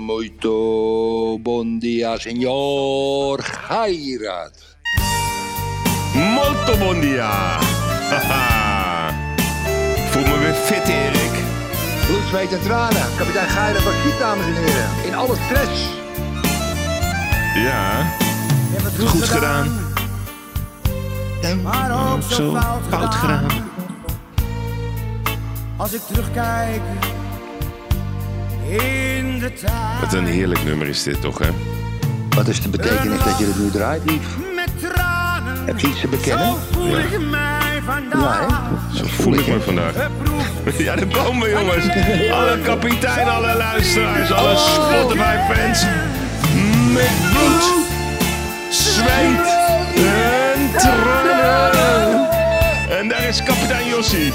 Muito bon dia, senor Gairat. Molto bon dia. Haha. Voel me weer fit, Erik. Bloed, zweet en tranen. Kapitein Gairat was dames en heren. In alle stress. Ja, goed gedaan. Maar ook Zo zo fout, fout gedaan. Als ik terugkijk. Wat een heerlijk nummer is dit toch, hè? Wat is de betekenis dat je het nu draait, lief? Met tranen. Heb je iets te bekennen? Zo voel Ja. ik mij Ja, vandaag. hè? Zo voel ik me vandaag. De Ja, daar komen we, jongens. Alle kapitein, alle luisteraars, alle Spotify-fans. Met bloed, zweet en tranen. En daar is kapitein Jossie.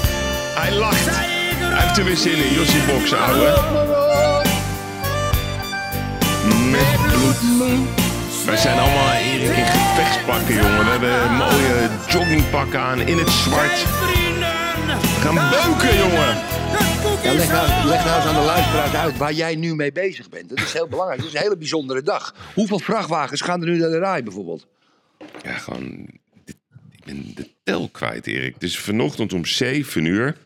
Hij lacht. Hij heeft er weer zin in. Jossie Boksen, ouwe. Met bloed. Wij zijn allemaal Erik in gevechtspakken, jongen. We hebben mooie joggingpakken aan in het zwart. We gaan beuken, jongen. Ja, leg, nou, leg nou eens aan de luisteraars uit waar jij nu mee bezig bent. Dat is heel belangrijk. Het is een hele bijzondere dag. Hoeveel vrachtwagens gaan er nu naar de rij bijvoorbeeld? Ja, gewoon. Ik ben de tel kwijt, Erik. Dus vanochtend om 7 uur.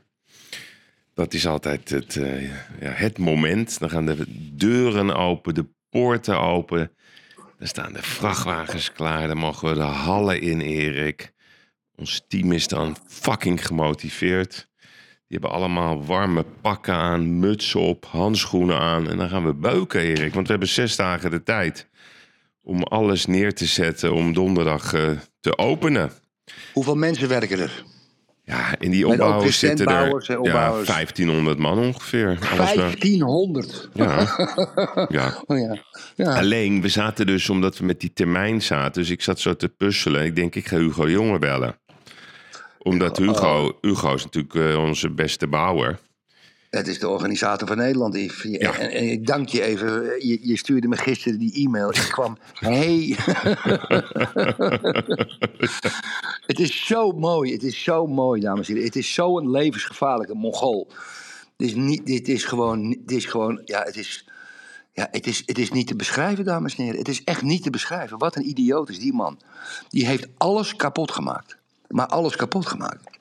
Dat is altijd het, eh, ja, het moment. Dan gaan de deuren open, de poorten open. Dan staan de vrachtwagens klaar. Dan mogen we de hallen in, Erik. Ons team is dan fucking gemotiveerd. Die hebben allemaal warme pakken aan, mutsen op, handschoenen aan. En dan gaan we beuken, Erik. Want we hebben zes dagen de tijd om alles neer te zetten om donderdag eh, te openen. Hoeveel mensen werken er? Ja, in die opbouw zitten er ja, opbouwers. 1500 man ongeveer. Alles bij- 1500. ja. ja. Oh ja. ja. Alleen, we zaten dus, omdat we met die termijn zaten, dus ik zat zo te puzzelen. Ik denk, ik ga Hugo Jonge bellen. Omdat Oh. Hugo, Hugo is natuurlijk eh, onze beste bouwer. Het is de organisator van Nederland. Yves. Je- Ja. En, en ik dank je even. Je, je stuurde me gisteren die e-mail. Ik kwam. Hey. het is zo mooi. Het is zo mooi, dames en heren. Het is zo'n levensgevaarlijke Mongool. Dit is, niet, dit is gewoon. Dit is gewoon. Ja, het is. Ja, het is, het is niet te beschrijven, dames en heren. Het is echt niet te beschrijven. Wat een idioot is die man. Die heeft alles kapot gemaakt. Maar alles kapot gemaakt.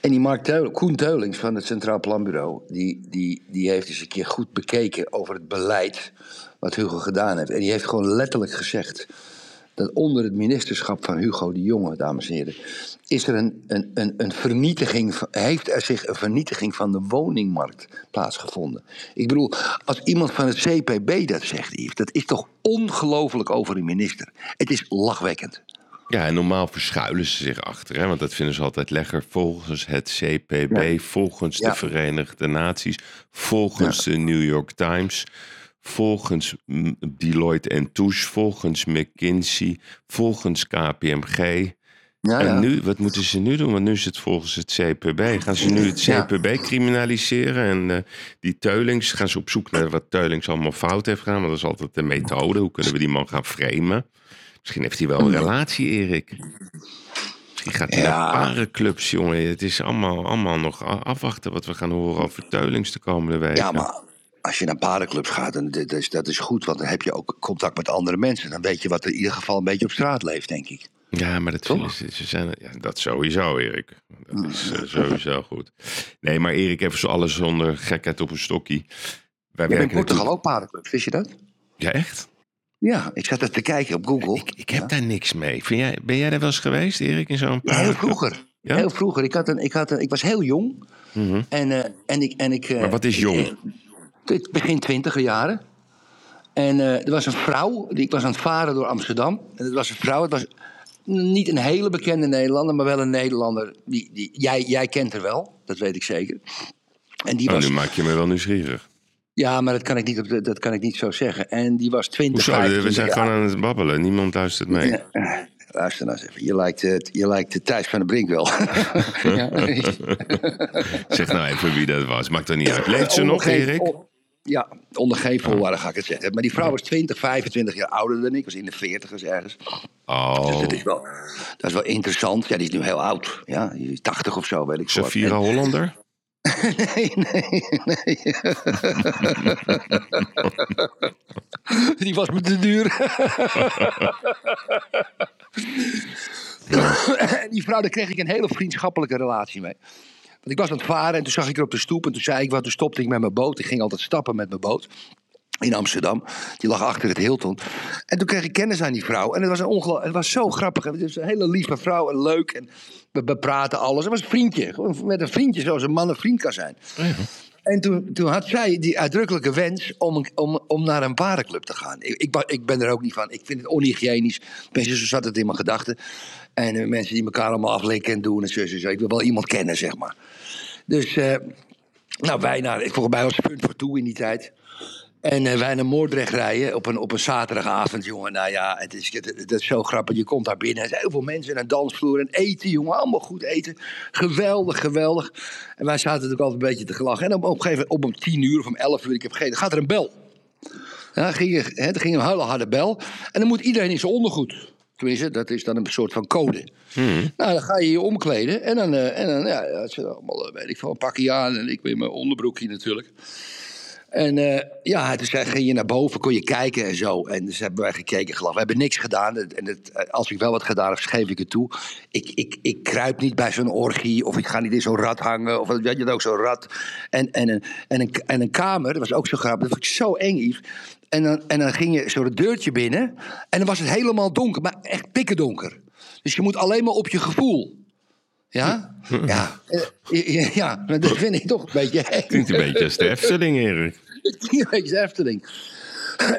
En die Mark Koen Teulings van het Centraal Planbureau, die, die, die heeft eens een keer goed bekeken over het beleid wat Hugo gedaan heeft. En die heeft gewoon letterlijk gezegd dat onder het ministerschap van Hugo de Jonge, dames en heren, is er een, een, een, een vernietiging, heeft er zich een vernietiging van de woningmarkt plaatsgevonden. Ik bedoel, als iemand van het CPB dat zegt, dat is toch ongelooflijk over een minister. Het is lachwekkend. Ja, en normaal verschuilen ze zich achter, hè, want dat vinden ze altijd lekker. Volgens het CPB, Ja. volgens Ja. de Verenigde Naties, volgens de New York Times, volgens Deloitte Touche, volgens McKinsey, volgens KPMG. Ja, En ja. nu, wat moeten ze nu doen? Want nu is het volgens het CPB. Gaan ze nu het Ja. CPB criminaliseren? En eh, die Teulings, gaan ze op zoek naar wat Teulings allemaal fout heeft gedaan? Want dat is altijd de methode. Hoe kunnen we die man gaan framen? Misschien heeft hij wel een relatie, Erik. Misschien gaat hij Ja. naar parenclubs, jongen. Het is allemaal, allemaal nog afwachten wat we gaan horen over Teulings de komende weken. Ja, maar als je naar paardenclubs gaat, dan, dat, is, dat is goed. Want dan heb je ook contact met andere mensen. Dan weet je wat er in ieder geval een beetje op straat leeft, denk ik. Ja, maar dat, vinden ze, zijn, ja, dat sowieso, Erik. Dat is eh, sowieso goed. Nee, maar Erik, even zo alles zonder gekheid op een stokkie. Wij Je hebt in werken Portugal natuurlijk- ook paardenclubs, wist je dat? Ja, echt? Ja, ik zat er te kijken op Google. Ik, ik heb daar niks mee. Vind jij, ben jij daar wel eens geweest, Erik, in zo'n Ja, heel vroeger. Ja? Heel vroeger. Ik, had een, ik, had een, ik was heel jong. Mhm. En, eh, en ik... En ik eh, Maar wat is jong? ik- ik- begin twintiger jaren. En eh, er was een vrouw, die, ik was aan het varen door Amsterdam. En het was een vrouw, het was niet een hele bekende Nederlander, maar wel een Nederlander. Die, die, jij, jij kent haar wel, dat weet ik zeker. En die Oh, was, nu maak je me wel nieuwsgierig. Ja, maar dat kan, ik niet op de, dat kan ik niet zo zeggen. En die was 20, Hoezo? We 25 zijn jaar gewoon aan het babbelen. Niemand luistert mee. Ja, eh, luister nou eens even. Je lijkt, het, je lijkt het Thijs van de Brink wel. Zeg nou even wie dat was. Maakt er niet uit. Leeft ze nog, Erik? Ja, onder geen voorwaarden ga ik het zeggen. Maar die vrouw was 20, 25 jaar ouder dan ik. Was in de 40 ergens. Dus Oh, dat is, wel, dat is wel interessant. Ja, die is nu heel oud. Ja, die is 80 of zo, weet ik. Safira Hollander? Nee, nee, nee. Die was me te duur. En die vrouw, daar kreeg ik een hele vriendschappelijke relatie mee. Want ik was aan het varen en toen zag ik haar op de stoep. En toen zei ik wat, toen stopte ik met mijn boot. Ik ging altijd stappen met mijn boot. In Amsterdam. Die lag achter het Hilton. En toen kreeg ik kennis aan die vrouw. En het was, een het was zo grappig. Het was een hele lieve vrouw en leuk. En we bepraten alles. Het was een vriendje. Met een vriendje zoals een man een vriend kan zijn. En toen, toen had zij die uitdrukkelijke wens om, om, om naar een parenclub te gaan. Ik, ik, ben er ook niet van. Ik vind het onhygiënisch. Tenminste, zo zat het in mijn gedachten. En eh, mensen die elkaar allemaal aflikken en doen en zo, zo, zo. Ik wil wel iemand kennen, zeg maar. Dus, eh, nou, wij naar, ik volgens mij was Punt voor Toe in die tijd. En eh, wij naar Moordrecht rijden op een, op een zaterdagavond, jongen. Nou ja, het is, het, het is zo grappig. Je komt daar binnen, er zijn heel veel mensen en een dansvloer en eten, jongen. Allemaal goed eten. Geweldig, geweldig. En wij zaten natuurlijk altijd een beetje te gelachen. En op, op een gegeven moment, op om tien uur of om elf uur, ik heb vergeten, gaat er een bel. Ja, ging, je- hè, er ging een hele harde bel. En dan moet iedereen in zijn ondergoed. Tenminste, dat is dan een soort van code. Nou, dan ga je je omkleden. En dan, eh, en dan ja, is allemaal, eh, weet ik veel, een pakje aan. En ik met mijn onderbroekje natuurlijk. En eh, ja, zei, ging je naar boven, kon je kijken en zo. En dus hebben wij gekeken, geloof. We hebben niks gedaan. En het, eh, als ik wel wat gedaan heb, geef ik het toe. Ik, ik, ik kruip niet bij zo'n orgie. Of ik ga niet in zo'n rat hangen. Of weet je ook, zo'n rat. En, en, een, en, een, en een kamer, dat was ook zo grappig. Dat vond ik zo eng, Yves. En dan, en dan ging je zo het deurtje binnen. En dan was het helemaal donker, maar echt pikkendonker. Dus je moet alleen maar op je gevoel. Ja? Ja, eh, ja, ja, maar dat vind ik toch een beetje eng. Klinkt een beetje als de Efteling, Erik. Een beetje de Efteling.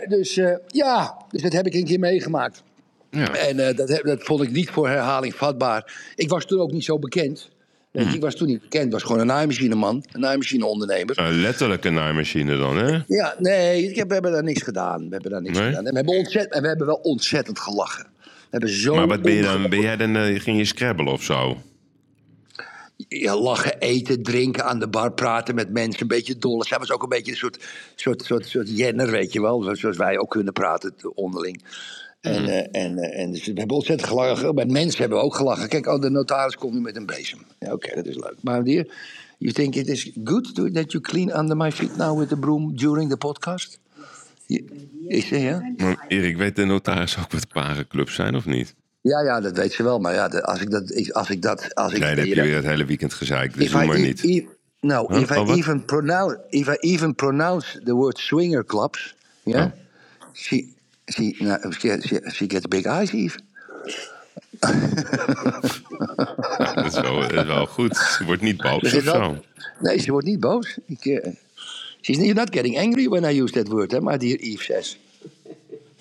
Dus eh, ja, dus dat heb ik een keer meegemaakt. Ja. En eh, dat, heb- dat vond ik niet voor herhaling vatbaar. Ik was toen ook niet zo bekend. Je, Ik was toen niet bekend. Ik was gewoon een naaimachineman. Een naaimachineondernemer. Een letterlijke naaimachine dan, hè? Ja, nee, ik heb, we hebben daar niks gedaan. We hebben daar niks Nee? gedaan. En we hebben, ontzettend, en we hebben wel ontzettend gelachen. We hebben zo Maar wat ben je dan? Ben jij dan, eh, ging je scrabbelen of zo? Ja, lachen, eten, drinken, aan de bar, praten met mensen, een beetje dolle. Zij was ook een beetje een soort, soort, soort, soort jenner, weet je wel. Zoals wij ook kunnen praten onderling. En, eh, en, eh, en dus we hebben ontzettend gelachen. Met mensen hebben we ook gelachen. Kijk, oh, de notaris komt nu met een bezem. Ja, Oké, dat is leuk. Maar dear, you think it is good to, that you clean under my feet now with the broom during the podcast? Is ze, ja? Maar Erik, weet de notaris ook wat parenclubs zijn of niet? Ja, ja, dat weet ze wel. Maar ja, als ik dat... Als ik dat als ik, Nee, dat heb je weer het hele weekend gezeikt, dus doe maar e- niet. e- no, Huh? if I Oh, even pronounce, if I even pronounce the word swinger clubs, yeah, Oh. she, she, no, she, she, gets big eyes, Eve. Dat is wel, dat is wel goed. Ze wordt niet boos Dus of zo. Nee, ze wordt niet boos. Ik, eh, she's you're not getting angry when I use that word, hè, my dear Eve says.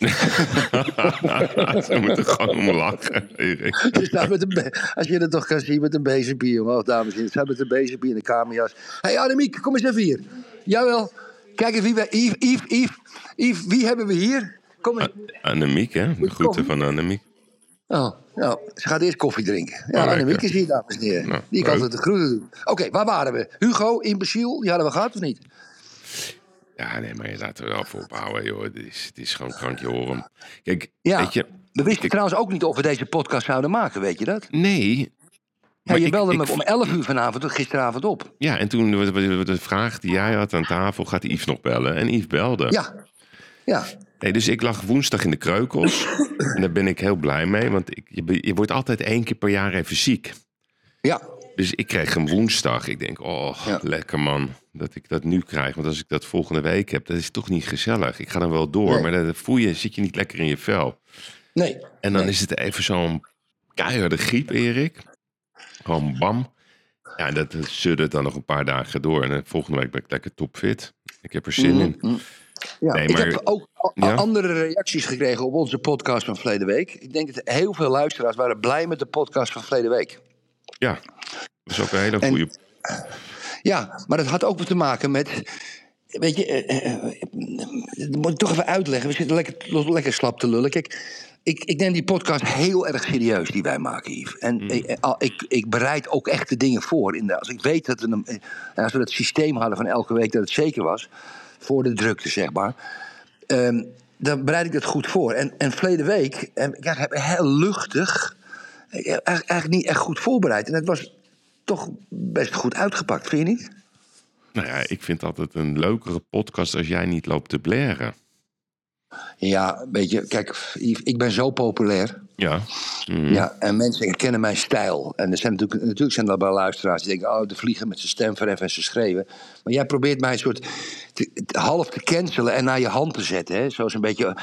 Ze moeten gewoon om lachen, Erik. Ze staat met een be- als je dat toch kan zien met een bezempie, jongen. Oh, dames en heren. Ze staat met een bezempie in de kamerjas. Hé, hey, Annemiek, kom eens even hier. Jawel. Kijk eens wie we... Yves, Yves, Yves, Yves, wie hebben we hier? Kom eens. Annemiek, hè? De groeten van Annemiek. Oh, nou, ze gaat eerst koffie drinken. Ja, lekker. Annemiek is hier, dames en heren. Nou, die kan altijd de groeten doen. Oké, waar waren we? Hugo, imbeciel, die hadden we gehad of niet? Ja, nee, maar je laten we wel voor ophouden, joh. Het is, het is gewoon krankje horen. Kijk, Ja, weet je... we wisten ik- trouwens ook niet of we deze podcast zouden maken, weet je dat? Nee. Ja, maar je belde me om 11 uur vanavond, gisteravond op. Ja, en toen was- de vraag die jij had aan tafel, gaat Yves nog bellen? En Yves belde. Ja, ja. Nee, dus ik lag woensdag in de kreukels. en daar ben ik heel blij mee, want ik, je, je wordt altijd één keer per jaar even ziek. Ja, Dus ik kreeg hem woensdag. Ik denk, oh, Ja. lekker man, dat ik dat nu krijg. Want als ik dat volgende week heb, dat is toch niet gezellig. Ik ga dan wel door, Nee. maar dan voel je, zit je niet lekker in je vel. nee. En dan Nee. is het even zo'n keiharde griep, Erik. Gewoon bam. Ja, dat suddert dan nog een paar dagen door. En dan volgende week ben ik lekker topfit. Ik heb er zin in. Mm. Ja, Nee, ik maar- heb ook Ja? andere reacties gekregen op onze podcast van verleden week. Ik denk dat heel veel luisteraars waren blij met de podcast van verleden week. Ja, dat is ook een hele En- goede... Ja, maar dat had ook te maken met. Weet je, eh, eh, eh, dat moet ik toch even uitleggen. We zitten lekker, lekker slap te lullen. Kijk, ik, ik neem die podcast heel erg serieus die wij maken, Yves. En eh, al- ik, ik bereid ook echt de dingen voor. In de, als ik weet dat we, eh, als we dat systeem hadden van elke week dat het zeker was, voor de drukte zeg maar, ehm, dan bereid ik dat goed voor. En, en verleden week, eh, ja, ik heb heel luchtig, eh, eigenlijk, eigenlijk niet echt goed voorbereid. En het was toch best goed uitgepakt, vind je niet? Nou ja, ik vind altijd een leukere podcast als jij niet loopt te blaren. Ja, weet je, kijk, ik ben zo populair. Ja. Mhm. Ja, en mensen herkennen mijn stijl. En er zijn natuurlijk, natuurlijk zijn er wel luisteraars die denken... oh, de vliegen met zijn stem verheffen en ze schreeuwen. Maar jij probeert mij een soort te- te- half te cancelen en naar je hand te zetten. Hè? Zoals een beetje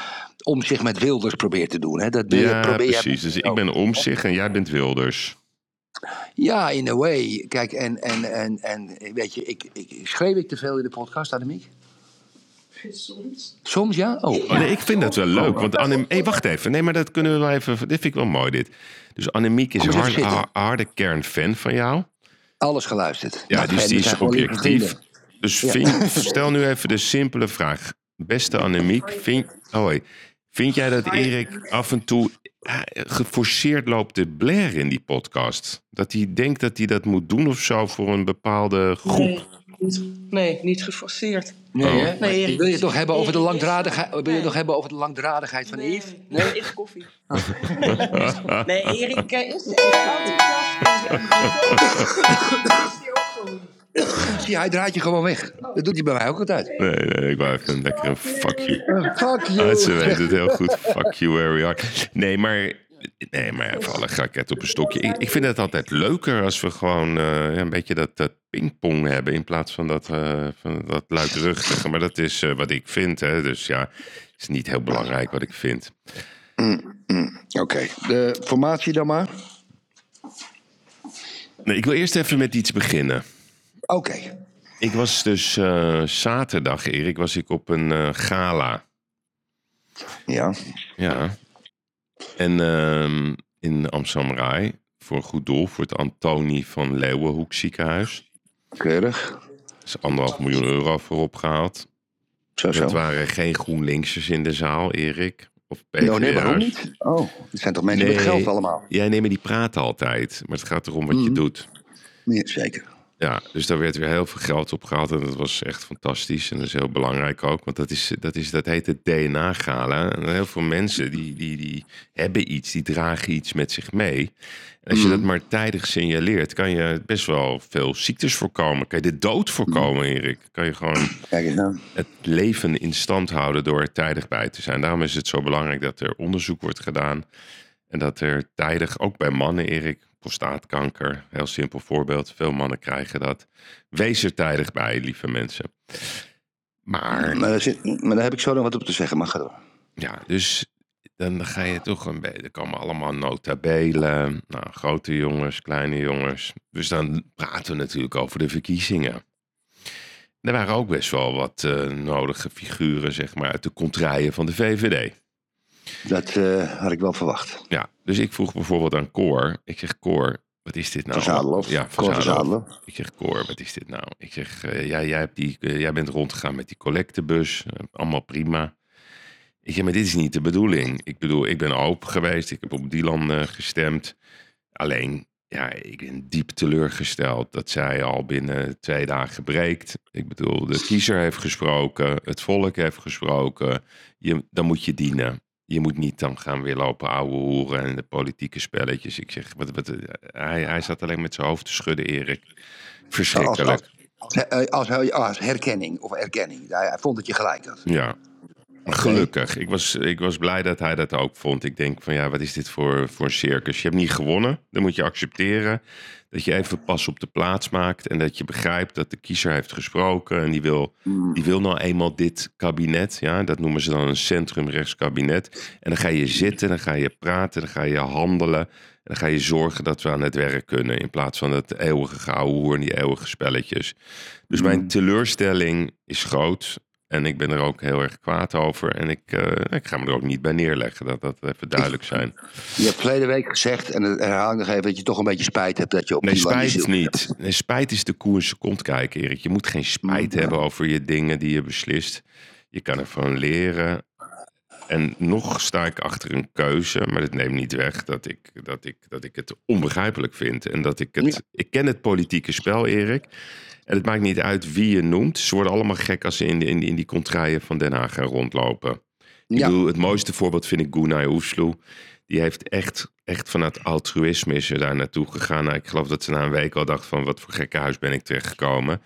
om zich met Wilders probeert te doen. Hè? Dat Ja, probeer jij- precies. Dus ik ben om zich en jij bent Wilders. Ja, in a way. Kijk, en, en, en, en weet je, ik, ik, schreef ik te veel in de podcast, Annemiek? Soms. Soms ja? Oh, Oh, nee, ik vind dat wel leuk. Want Annem... hey, wacht even. Nee, maar dat kunnen we wel even... Dit vind ik wel mooi, dit. Dus Annemiek is Kom een hard, harde kern-fan van jou. alles geluisterd. Ja, Nou, dus die is objectief. Dus Ja. vind- stel nu even de simpele vraag. Beste Annemiek, vind, oh, hey, vind jij dat Erik af en toe eh, geforceerd loopt te blaren in die podcast? Dat hij denkt dat hij dat moet doen of zo voor een bepaalde groep? Nee, niet, nee, niet geforceerd. Nee, Oh. hè? Nee, Erik wil je het nog hebben over de Erik is- langdradigheid, wil je het Nee. nog hebben over de langdradigheid van Yves? Nee, nee, is koffie. nee, Erik eh, is enthousiast. Zie, hij draait je gewoon weg. Dat doet hij bij mij ook altijd. Nee, nee, ik wou even een lekkere fuck you. Fuck you. Ah, ze weten het heel goed. Fuck you where we are. Nee, maar, nee, maar even alle op een stokje. Ik, ik vind het altijd leuker als we gewoon eh, een beetje dat, dat pingpong hebben... in plaats van dat, eh, van dat luidruchtige. Maar dat is eh, wat ik vind, hè. Dus ja, het is niet heel belangrijk wat ik vind. Oké, de formatie dan maar. Nee, ik wil eerst even met iets beginnen. Oké. Ik was dus eh, zaterdag, Erik, was ik op een eh, gala. Ja. Ja. En ehm, in Amsterdam Rai, voor een goed doel, voor het Antonie van Leeuwenhoek ziekenhuis. Keurig. Er is anderhalf miljoen euro voor opgehaald. Zo, zo. Het waren geen GroenLinksers in de zaal, Erik. Of. Nou, nee, waarom niet? Oh, het zijn toch mensen met Nee. geld allemaal? Ja, nee, maar die praten altijd. Maar het gaat erom wat je doet. Nee, zeker. Ja, dus daar werd weer heel veel geld op gehaald. En dat was echt fantastisch. En dat is heel belangrijk ook. Want dat, is, dat, is, dat heet het DNA-gala. En heel veel mensen die, die, die hebben iets, die dragen iets met zich mee. En als je dat maar tijdig signaleert, kan je best wel veel ziektes voorkomen. Kan je de dood voorkomen, Erik. Kan je gewoon Kijk eens het leven in stand houden door er tijdig bij te zijn. Daarom is het zo belangrijk dat er onderzoek wordt gedaan. En dat er tijdig, ook bij mannen, Erik, prostaatkanker, heel simpel voorbeeld. Veel mannen krijgen dat. Wees er tijdig bij, lieve mensen. Maar Maar daar, zit, maar daar heb ik zo nog wat op te zeggen, maar ga door. ja, dus dan ga je toch een beetje. Er komen allemaal notabelen. Nou, grote jongens, kleine jongens. Dus dan praten we natuurlijk over de verkiezingen. Er waren ook best wel wat eh, nodige figuren, zeg maar, uit de contraien van de VVD. Dat eh, had ik wel verwacht. Ja, dus ik vroeg bijvoorbeeld aan Cor. Ik zeg, Cor, wat is dit nou? Van Zadelof. Ja, van Cor van Zadelof. Zadelof. Ik zeg, Cor, wat is dit nou? Ik zeg, eh, ja, jij, hebt die, eh, jij bent rondgegaan met die collectebus. allemaal prima. Ik zeg, maar dit is niet de bedoeling. Ik bedoel, ik ben open geweest. Ik heb op Dylan eh, gestemd. Alleen, ja, ik ben diep teleurgesteld dat zij al binnen twee dagen breekt. Ik bedoel, de kiezer heeft gesproken. Het volk heeft gesproken. Je, dan moet je dienen. Je moet niet dan gaan weer lopen ouwe hoeren en de politieke spelletjes. Ik zeg, wat, wat, hij, hij zat alleen met zijn hoofd te schudden, Erik. Verschrikkelijk. Als, als, als, als herkenning of erkenning. Hij, hij vond dat je gelijk had. Ja. Gelukkig. Ik was, ik was blij dat hij dat ook vond. Ik denk van ja, wat is dit voor, voor een circus? Je hebt niet gewonnen. Dan moet je accepteren dat je even pas op de plaats maakt. En dat je begrijpt dat de kiezer heeft gesproken. En die wil, die wil nou eenmaal dit kabinet. Ja, dat noemen ze dan een centrumrechtskabinet. En dan ga je zitten, dan ga je praten, dan ga je handelen. En dan ga je zorgen dat we aan het werk kunnen. In plaats van het eeuwige gehouden hoer en die eeuwige spelletjes. Dus mijn teleurstelling is groot. En ik ben er ook heel erg kwaad over. En ik, eh, ik ga me er ook niet bij neerleggen. Dat dat even duidelijk zijn. Je hebt verleden week gezegd, en herhaal ik nog even, dat je toch een beetje spijt hebt dat je op Nee, die spijt ziel- niet. Nee, spijt is de koe in zijn kont kijken, Erik. Je moet geen spijt Ja. hebben over je dingen die je beslist. Je kan ervan leren. En nog sta ik achter een keuze, maar dat neemt niet weg dat ik, dat ik, dat ik het onbegrijpelijk vind. En dat ik het. Ja. Ik ken het politieke spel, Erik. En het maakt niet uit wie je noemt. Ze worden allemaal gek als ze in, in, in die contraien van Den Haag gaan rondlopen. Ik Ja. bedoel, het mooiste voorbeeld vind ik Gunay Oesloe. Die heeft echt, echt vanuit altruïsme is ze daar naartoe gegaan. Nou, ik geloof dat ze na een week al dacht van wat voor gekke huis ben ik terechtgekomen.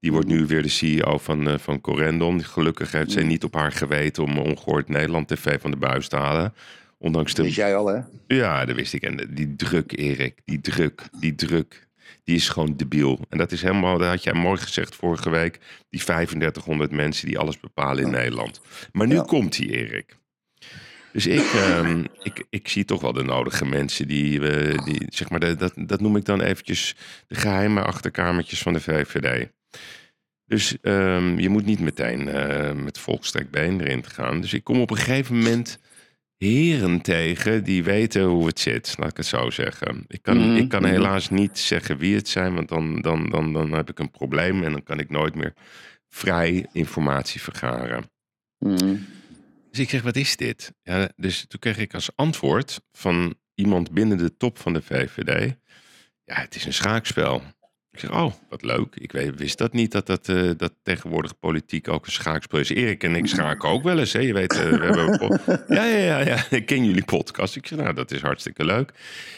Die wordt nu weer de CEO van, eh, van Corendon. Gelukkig heeft zij niet op haar geweten om ongehoord Nederland TV van de buis te halen. Ondanks de Wist jij al, hè? ja, dat wist ik. En die druk, Erik, die druk, die druk, die is gewoon debiel. En dat is helemaal, dat had jij mooi gezegd vorige week, die 3500 mensen die alles bepalen in Nederland. Maar nu Ja. komt die, Erik. Dus ik, ehm, ik, ik zie toch wel de nodige mensen die, eh, die zeg maar, de- dat, dat noem ik dan eventjes de geheime achterkamertjes van de VVD. Dus ehm, je moet niet meteen eh, met volkstrek been erin te gaan. Dus ik kom op een gegeven moment heren tegen die weten hoe het zit, laat ik het zo zeggen. Ik kan, Mhm, ik kan mhm. helaas niet zeggen wie het zijn, want dan, dan, dan, dan heb ik een probleem en dan kan ik nooit meer vrij informatie vergaren. Mhm. Dus ik zeg, wat is dit? Ja, dus toen kreeg ik als antwoord van iemand binnen de top van de VVD... Ja, het is een schaakspel. Ik zeg, oh, wat leuk. Ik weet, wist dat niet, dat, dat, eh, dat tegenwoordig politiek ook een schaakspel is. Erik en ik schaken ook wel eens, hè. Je weet, eh, we hebben... Ja, ja, ja, ja, ik ken jullie podcast. Ik zeg, nou, dat is hartstikke leuk.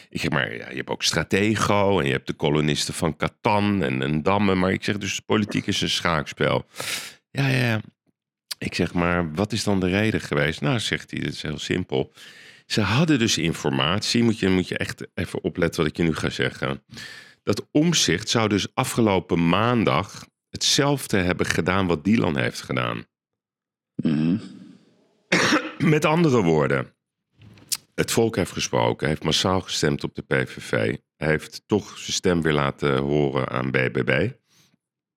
Ik zeg, maar ja, je hebt ook Stratego en je hebt de kolonisten van Catan en, en Damme. Maar ik zeg, dus politiek is een schaakspel. Ja, ja, ja. Ik zeg, maar wat is dan de reden geweest? Nou, zegt hij, het is heel simpel. Ze hadden dus informatie, moet je, moet je echt even opletten wat ik je nu ga zeggen. Dat omzicht zou dus afgelopen maandag hetzelfde hebben gedaan wat Dylan heeft gedaan. Mhm. Met andere woorden, het volk heeft gesproken, heeft massaal gestemd op de PVV. Heeft toch zijn stem weer laten horen aan BBB.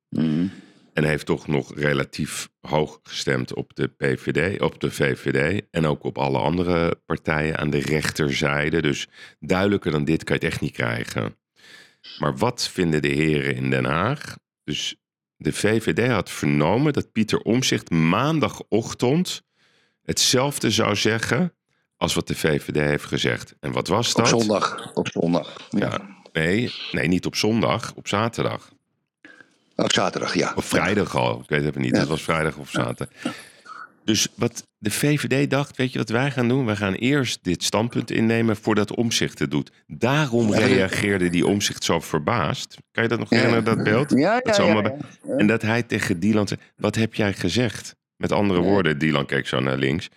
Mhm. En heeft toch nog relatief hoog gestemd op de PVD, op de VVD en ook op alle andere partijen aan de rechterzijde. Dus duidelijker dan dit kan je het echt niet krijgen. Maar wat vinden de heren in Den Haag? Dus de VVD had vernomen dat Pieter Omzicht maandagochtend hetzelfde zou zeggen als wat de VVD heeft gezegd. En wat was Op dat? zondag. Op zondag. Ja. Ja, nee, nee, niet op zondag, op zaterdag. Oh, zaterdag, ja. Of vrijdag al. Ik weet het even niet. Ja. Het was vrijdag of zaterdag. Dus wat de VVD dacht, weet je wat wij gaan doen? We gaan eerst dit standpunt innemen voordat omzicht het doet. Daarom reageerde die omzicht zo verbaasd. Kan je dat nog herinneren, dat beeld? Ja, ja, ja, En dat hij tegen Dylan zei, wat heb jij gezegd? Met andere woorden, Dylan keek zo naar links.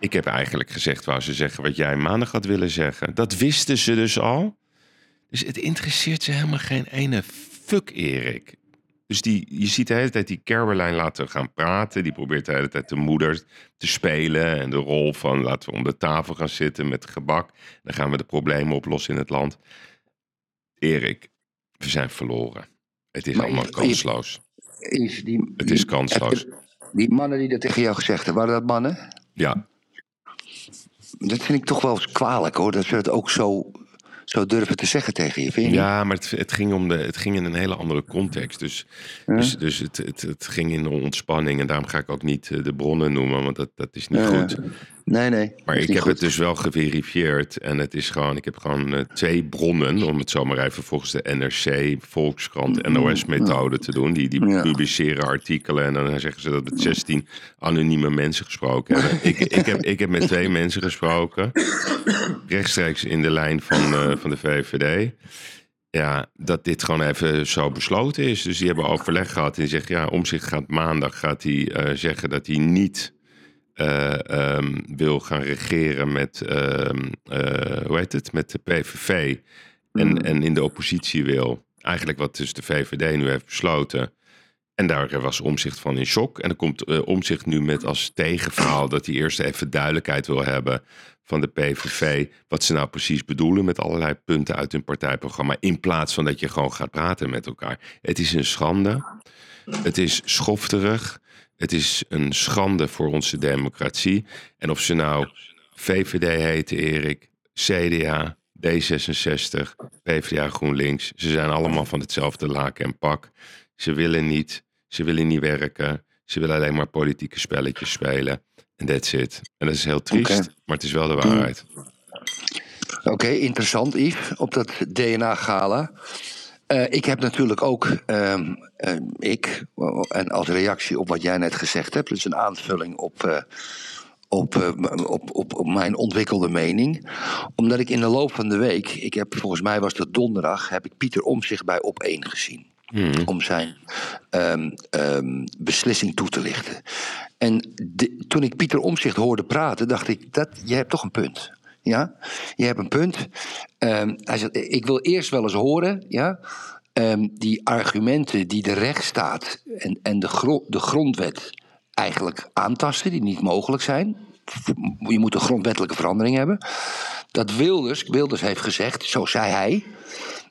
Ik heb eigenlijk gezegd, wou ze zeggen, wat jij maandag had willen zeggen. Dat wisten ze dus al. Dus het interesseert ze helemaal geen ene fuck, Erik. Dus die, je ziet de hele tijd die Caroline laten gaan praten. Die probeert de hele tijd de moeder te spelen. En de rol van laten we om de tafel gaan zitten met gebak. Dan gaan we de problemen oplossen in het land. Erik, we zijn verloren. Het is Maar allemaal kansloos. Is die, Het is kansloos. Die mannen die dat tegen jou gezegd hebben, waren dat mannen? Ja, Dat vind ik toch wel eens kwalijk hoor. Dat ze het ook zo, zo durven te zeggen tegen je. Vind je niet? ja maar het, het, ging om de, het ging in een hele andere context. Dus, dus, dus het, het, het ging in een ontspanning. En daarom ga ik ook niet eh, de bronnen noemen, want dat, dat is niet Ja, goed. Nee, nee. Maar ik heb goed. het dus wel geverifieerd. En het is gewoon, ik heb gewoon eh, twee bronnen, om het zomaar even volgens de NRC, Volkskrant, NOS-methode te doen. Die, die Mm-hmm. Ja. publiceren artikelen en dan zeggen ze dat met 16 anonieme mensen gesproken hebben. ik, ik, heb, ik heb met twee mensen gesproken, rechtstreeks in de lijn van, eh, van de VVD. Ja, dat dit gewoon even zo besloten is. Dus die hebben overleg gehad en die zeggen, ja, omzicht gaat maandag gaat hij eh, zeggen dat hij niet eh, ehm, wil gaan regeren met, ehm, eh, hoe heet het, met de PVV en, en in de oppositie wil. Eigenlijk wat dus de VVD nu heeft besloten. En daar was Omzicht van in shock. En dan komt eh, Omzicht nu met als tegenverhaal dat hij eerst even duidelijkheid wil hebben van de PVV. Wat ze nou precies bedoelen met allerlei punten uit hun partijprogramma. In plaats van dat je gewoon gaat praten met elkaar. Het is een schande. Het is schofterig. Het is een schande voor onze democratie. En of ze nou VVD heten, Erik, CDA, D66, PvdA, GroenLinks. Ze zijn allemaal van hetzelfde laken en pak. Ze willen niet, ze willen niet werken. Ze willen alleen maar politieke spelletjes spelen. En that's it. En dat is heel triest, maar het is wel de waarheid. Oké, interessant Yves, op dat DNA-gala. Eh, ik heb natuurlijk ook, ehm, eh, ik, en als reactie op wat jij net gezegd hebt, dus een aanvulling op, eh, op, op, op, op mijn ontwikkelde mening. Omdat ik in de loop van de week, ik heb volgens mij was het donderdag, heb ik Pieter Omzicht bij Op 1 gezien. Om zijn ehm, ehm, beslissing toe te lichten. En de- toen ik Pieter Omzicht hoorde praten, dacht ik, dat, je hebt toch een punt. Ja, je hebt een punt. Ehm, hij zegt, ik wil eerst wel eens horen, ja, ehm, die argumenten die de rechtsstaat en, en de, de grondwet eigenlijk aantasten, die niet mogelijk zijn. Je moet een grondwettelijke verandering hebben. Dat Wilders, Wilders heeft gezegd, zo zei hij,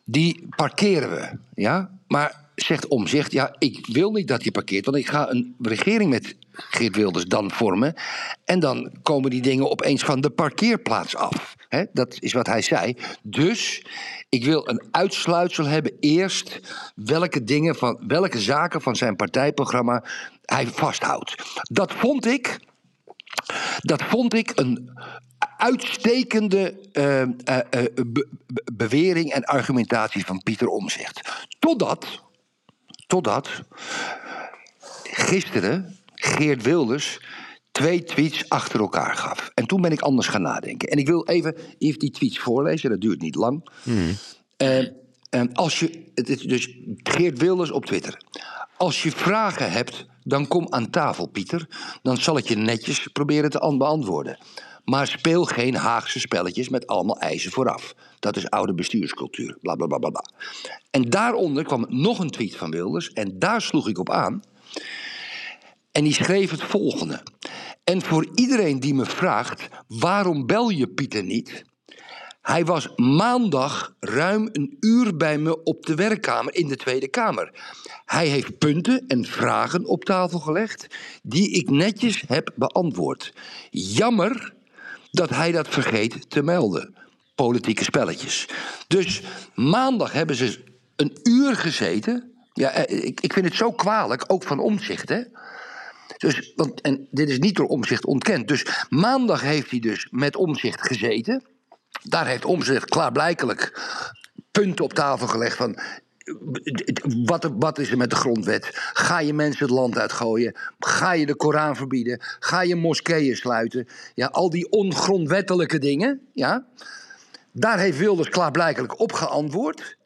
die parkeren we. Ja? Maar zegt omzicht, ja, ik wil niet dat je parkeert, want ik ga een regering met Geert Wilders dan vormen. En dan komen die dingen opeens van de parkeerplaats af. Dat is wat hij zei. Dus ik wil een uitsluitsel hebben eerst welke dingen van welke zaken van zijn partijprogramma hij vasthoudt. Dat vond ik dat vond ik een uitstekende eh, eh, eh, be- be- bewering en argumentatie van Pieter Omzicht. Totdat, totdat gisteren Geert Wilders twee tweets achter elkaar gaf. En toen ben ik anders gaan nadenken. En ik wil even, even die tweets voorlezen, dat duurt niet lang. Eh, eh, als je, het is dus Geert Wilders op Twitter. Als je vragen hebt, dan kom aan tafel, Pieter. Dan zal ik je netjes proberen te an- beantwoorden. Maar speel geen Haagse spelletjes met allemaal eisen vooraf. Dat is oude bestuurscultuur. Bla bla bla. bla. En daaronder kwam nog een tweet van Wilders. En daar sloeg ik op aan. En die schreef het volgende. En voor iedereen die me vraagt: waarom bel je Pieter niet? Hij was maandag ruim een uur bij me op de werkkamer in de Tweede Kamer. Hij heeft punten en vragen op tafel gelegd die ik netjes heb beantwoord. Jammer dat hij dat vergeet te melden. Politieke spelletjes. Dus maandag hebben ze een uur gezeten. Ja, eh, ik, ik vind het zo kwalijk, ook van omzicht, hè? Dus, want, en dit is niet door omzicht ontkend. Dus maandag heeft hij dus met omzicht gezeten. Daar heeft omzicht klaarblijkelijk punten op tafel gelegd van. Wat, wat is er met de grondwet? Ga je mensen het land uitgooien? Ga je de Koran verbieden? Ga je moskeeën sluiten? Ja, al die ongrondwettelijke dingen. Ja, daar heeft Wilders klaarblijkelijk op geantwoord.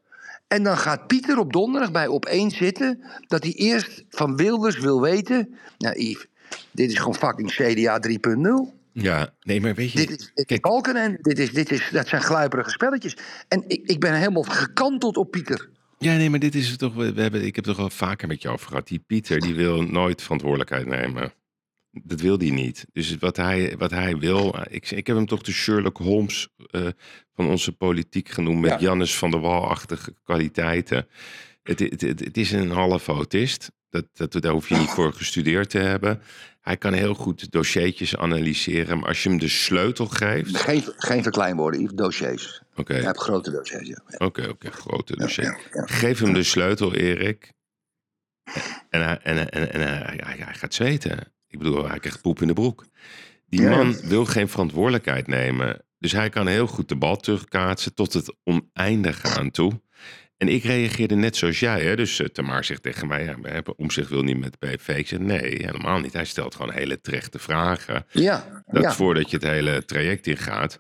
En dan gaat Pieter op donderdag bij Op1 zitten... dat hij eerst van Wilders wil weten... Nou Yves, dit is gewoon fucking CDA 3.0. Ja, nee, maar weet je... Dit is, dit is kijk, Balkenende. Dit is, dit is, dat zijn gluiperige spelletjes. En ik, ik ben helemaal gekanteld op Pieter. Ja, nee, maar dit is toch. We we hebben, ik heb het toch al vaker met je over gehad. Die Pieter, die wil nooit verantwoordelijkheid nemen. Dat wil hij niet. Dus wat hij, wat hij wil. Ik, ik heb hem toch de Sherlock Holmes eh, van onze politiek genoemd. Met Ja. Jannes van der Wal-achtige kwaliteiten. Het, het, het, het is een half autist. Dat, dat, daar hoef je niet voor gestudeerd te hebben. Hij kan heel goed dossiertjes analyseren. Maar als je hem de sleutel geeft. Geen, geen verkleinwoorden, Yves, dossiers. Oké, Je hebt grote dossiers, ja. Oké, oké, grote dossier. ja, ja. Geef hem de sleutel, Erik. En, hij, en, en, en hij, hij, hij gaat zweten. Ik bedoel, hij krijgt poep in de broek. Die Ja, man wil geen verantwoordelijkheid nemen. Dus hij kan heel goed de bal terugkaatsen tot het oneindige aan toe. En ik reageerde net zoals jij. Hè? Dus uh, Tamar zegt tegen mij, ja, maar Omzicht wil niet met PV. Ik zeg, nee, helemaal niet. Hij stelt gewoon hele terechte vragen. Ja, Dat ja, voordat je het hele traject ingaat.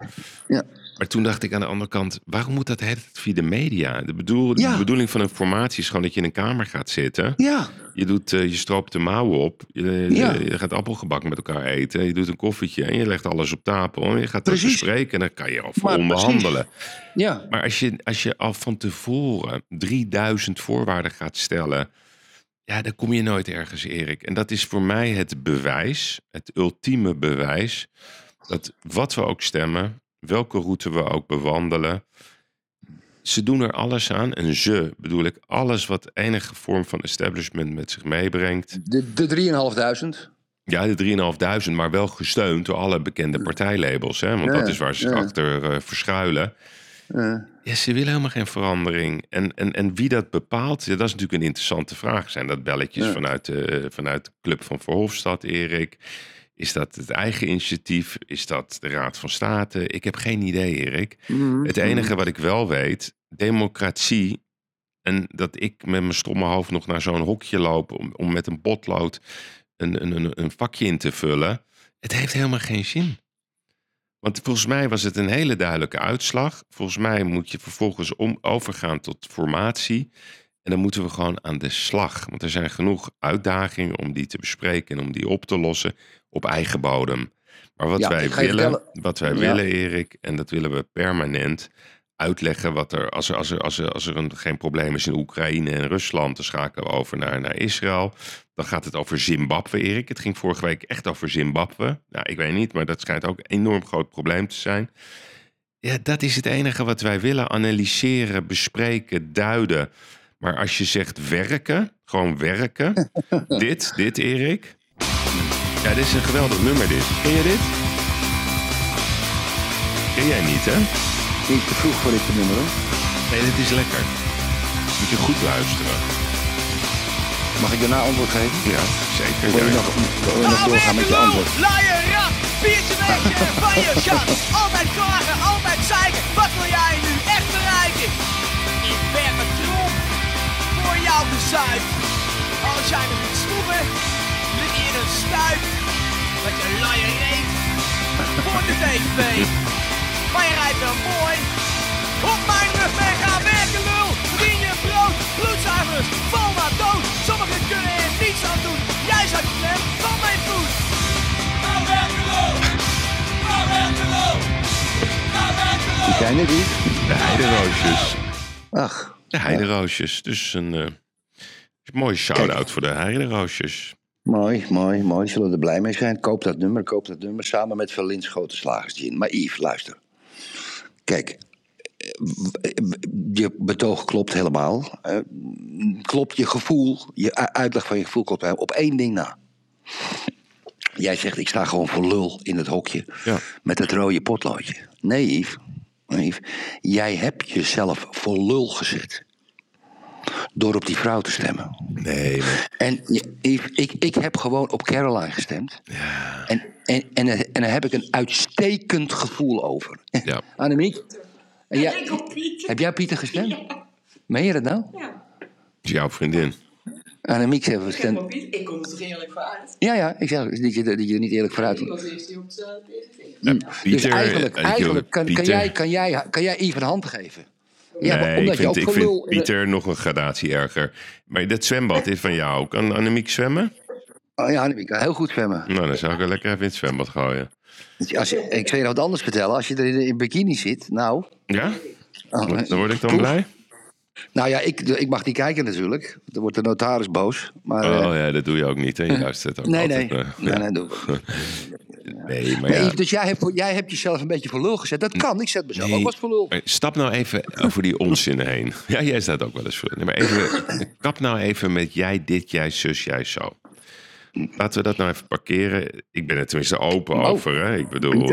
ja. Maar toen dacht ik aan de andere kant, waarom moet dat hele tijd via de media? De, bedoel, Ja. de bedoeling van informatie is gewoon dat je in een kamer gaat zitten. ja. Je, doet, eh, je stroopt de mouwen op. Je, Ja. je, je gaat appelgebak met elkaar eten. Je doet een koffietje en je legt alles op tafel. En je gaat dat bespreken en dan kan je over Maar onderhandelen. ja. Maar als je, als je al van tevoren 3000 voorwaarden gaat stellen... Ja, dan kom je nooit ergens, Erik. En dat is voor mij het bewijs, het ultieme bewijs... dat wat we ook stemmen, welke route we ook bewandelen... ze doen er alles aan. En ze bedoel ik alles wat enige vorm van establishment met zich meebrengt. De, de 3.500. Ja, de 3.500, maar wel gesteund door alle bekende partijlabels. Hè? Want Ja, dat is waar ze ja. achter eh, verschuilen. Eh, Ja, ze willen helemaal geen verandering. En, en, en wie dat bepaalt, ja, dat is natuurlijk een interessante vraag. Zijn dat belletjes Ja. vanuit, de, vanuit de Club van Verhofstadt, Erik? Is dat het eigen initiatief? Is dat de Raad van State? Ik heb geen idee, Erik. mhm. Het enige wat ik wel weet, democratie. En dat ik met mijn stomme hoofd nog naar zo'n hokje loop om, om met een potlood een, een, een, een vakje in te vullen. Het heeft helemaal geen zin. Want volgens mij was het een hele duidelijke uitslag. Volgens mij moet je vervolgens om, overgaan tot formatie. En dan moeten we gewoon aan de slag. Want er zijn genoeg uitdagingen om die te bespreken en om die op te lossen op eigen bodem. Maar wat Ja, wij willen, vertellen- wat wij Ja. willen, Erik, en dat willen we permanent uitleggen wat er, als er, als er, als er, als er een, geen probleem is in Oekraïne en Rusland, dan schakelen we over naar, naar Israël. Dan gaat het over Zimbabwe, Erik. Het ging vorige week echt over Zimbabwe. Nou, ik weet niet, maar dat schijnt ook een enorm groot probleem te zijn. Ja, dat is het enige wat wij willen. Analyseren, bespreken, duiden. Maar als je zegt werken, gewoon werken. dit, dit, Erik. Ja, dit is een geweldig nummer, dit. Ken je dit? Ken jij niet, hè? Niet te vroeg voor dit nummer hoor. Nee, dit is lekker. Moet je goed luisteren. Mag ik daarna antwoord geven? Ja, zeker. Wil je nog, wil je nog doorgaan met je antwoord? Laaien, biertje weetje van je schat. Altijd klagen, altijd zeiken. Wat wil jij nu echt bereiken? Ik ben een trom voor jou gezuip. Als jij me niet snoeven, lig in een stuip. Wat je laaien reet voor de tv. Maar je rijdt wel mooi. Op mijn rug mee gaan werken, lul. Verdien je brood, bloedzuigers, val maar dood. Sommigen kunnen er niets aan doen. Jij zou de klem van mijn voet. Ga werken, lul. Ga werken, lul. Ga werken, lul. Die zijn er niet. De heideroosjes. Ach, De heideroosjes. Dus een eh, mooie shout-out voor de heideroosjes. Mooi, mooi, mooi. Zullen we er blij mee zijn? Koop dat nummer, koop dat nummer. Samen met Verlins Grote Slagers Gin. Maar Yves, luister. Kijk, eh, je betoog klopt helemaal. Klopt je gevoel, je uitleg van je gevoel klopt. Op één ding na. Jij zegt, ik sta gewoon voor lul in het hokje. Ja. Met het rode potloodje. Nee, Yves. Nee, Yves. Jij hebt jezelf voor lul gezet. Door op die vrouw te stemmen. Nee, maar En Yves, ik, ik heb gewoon op Caroline gestemd. En, en, en, er- en daar heb ik een uitstekend gevoel over. ja. Annemiek? En Ik Piet. heb jij Pieter gestemd? Meen je dat nou? Ja, is jouw vriendin. Annemiek zegt ik heb gestemd. Ik kom er toch eerlijk voor uit. Ja, ja, ik zeg dat je, dat je er niet eerlijk vooruit Ik was eerst die op de PVV. Ja, Dus eigenlijk, eh, eigenlijk kan, kan, jij, kan, jij, kan jij Yves een hand geven? Ja, nee, omdat ik je vind, ook ik lul... vind Pieter nog een gradatie erger. Maar dat zwembad is van jou. Kan Annemiek zwemmen? Oh ja, Annemiek kan heel goed zwemmen. Nou, dan zou ik er lekker even in het zwembad gooien. Als je, ik zal je nog wat anders vertellen. Als je er in, in bikini zit, nou... Ja? oh, Dan word ik dan blij? Nou ja, ik, ik mag niet kijken natuurlijk. Dan wordt de notaris boos. Maar, eh, Oh ja, dat doe je ook niet. Hè? Je luistert ook nee, nee. altijd, eh, nee, ja. nee, doe. nee, maar Nee, ja. Yves, dus jij hebt, jij hebt jezelf een beetje voor lul gezet. Dat kan. Ik zet mezelf Nee. ook wat voor lul. Stap nou even over die onzin heen. Ja, jij staat ook wel eens voor. Nee, maar even, kap nou even met jij dit, jij zus, jij zo. Laten we dat nou even parkeren. Ik ben er tenminste open Oh. over. Hè? Ik bedoel.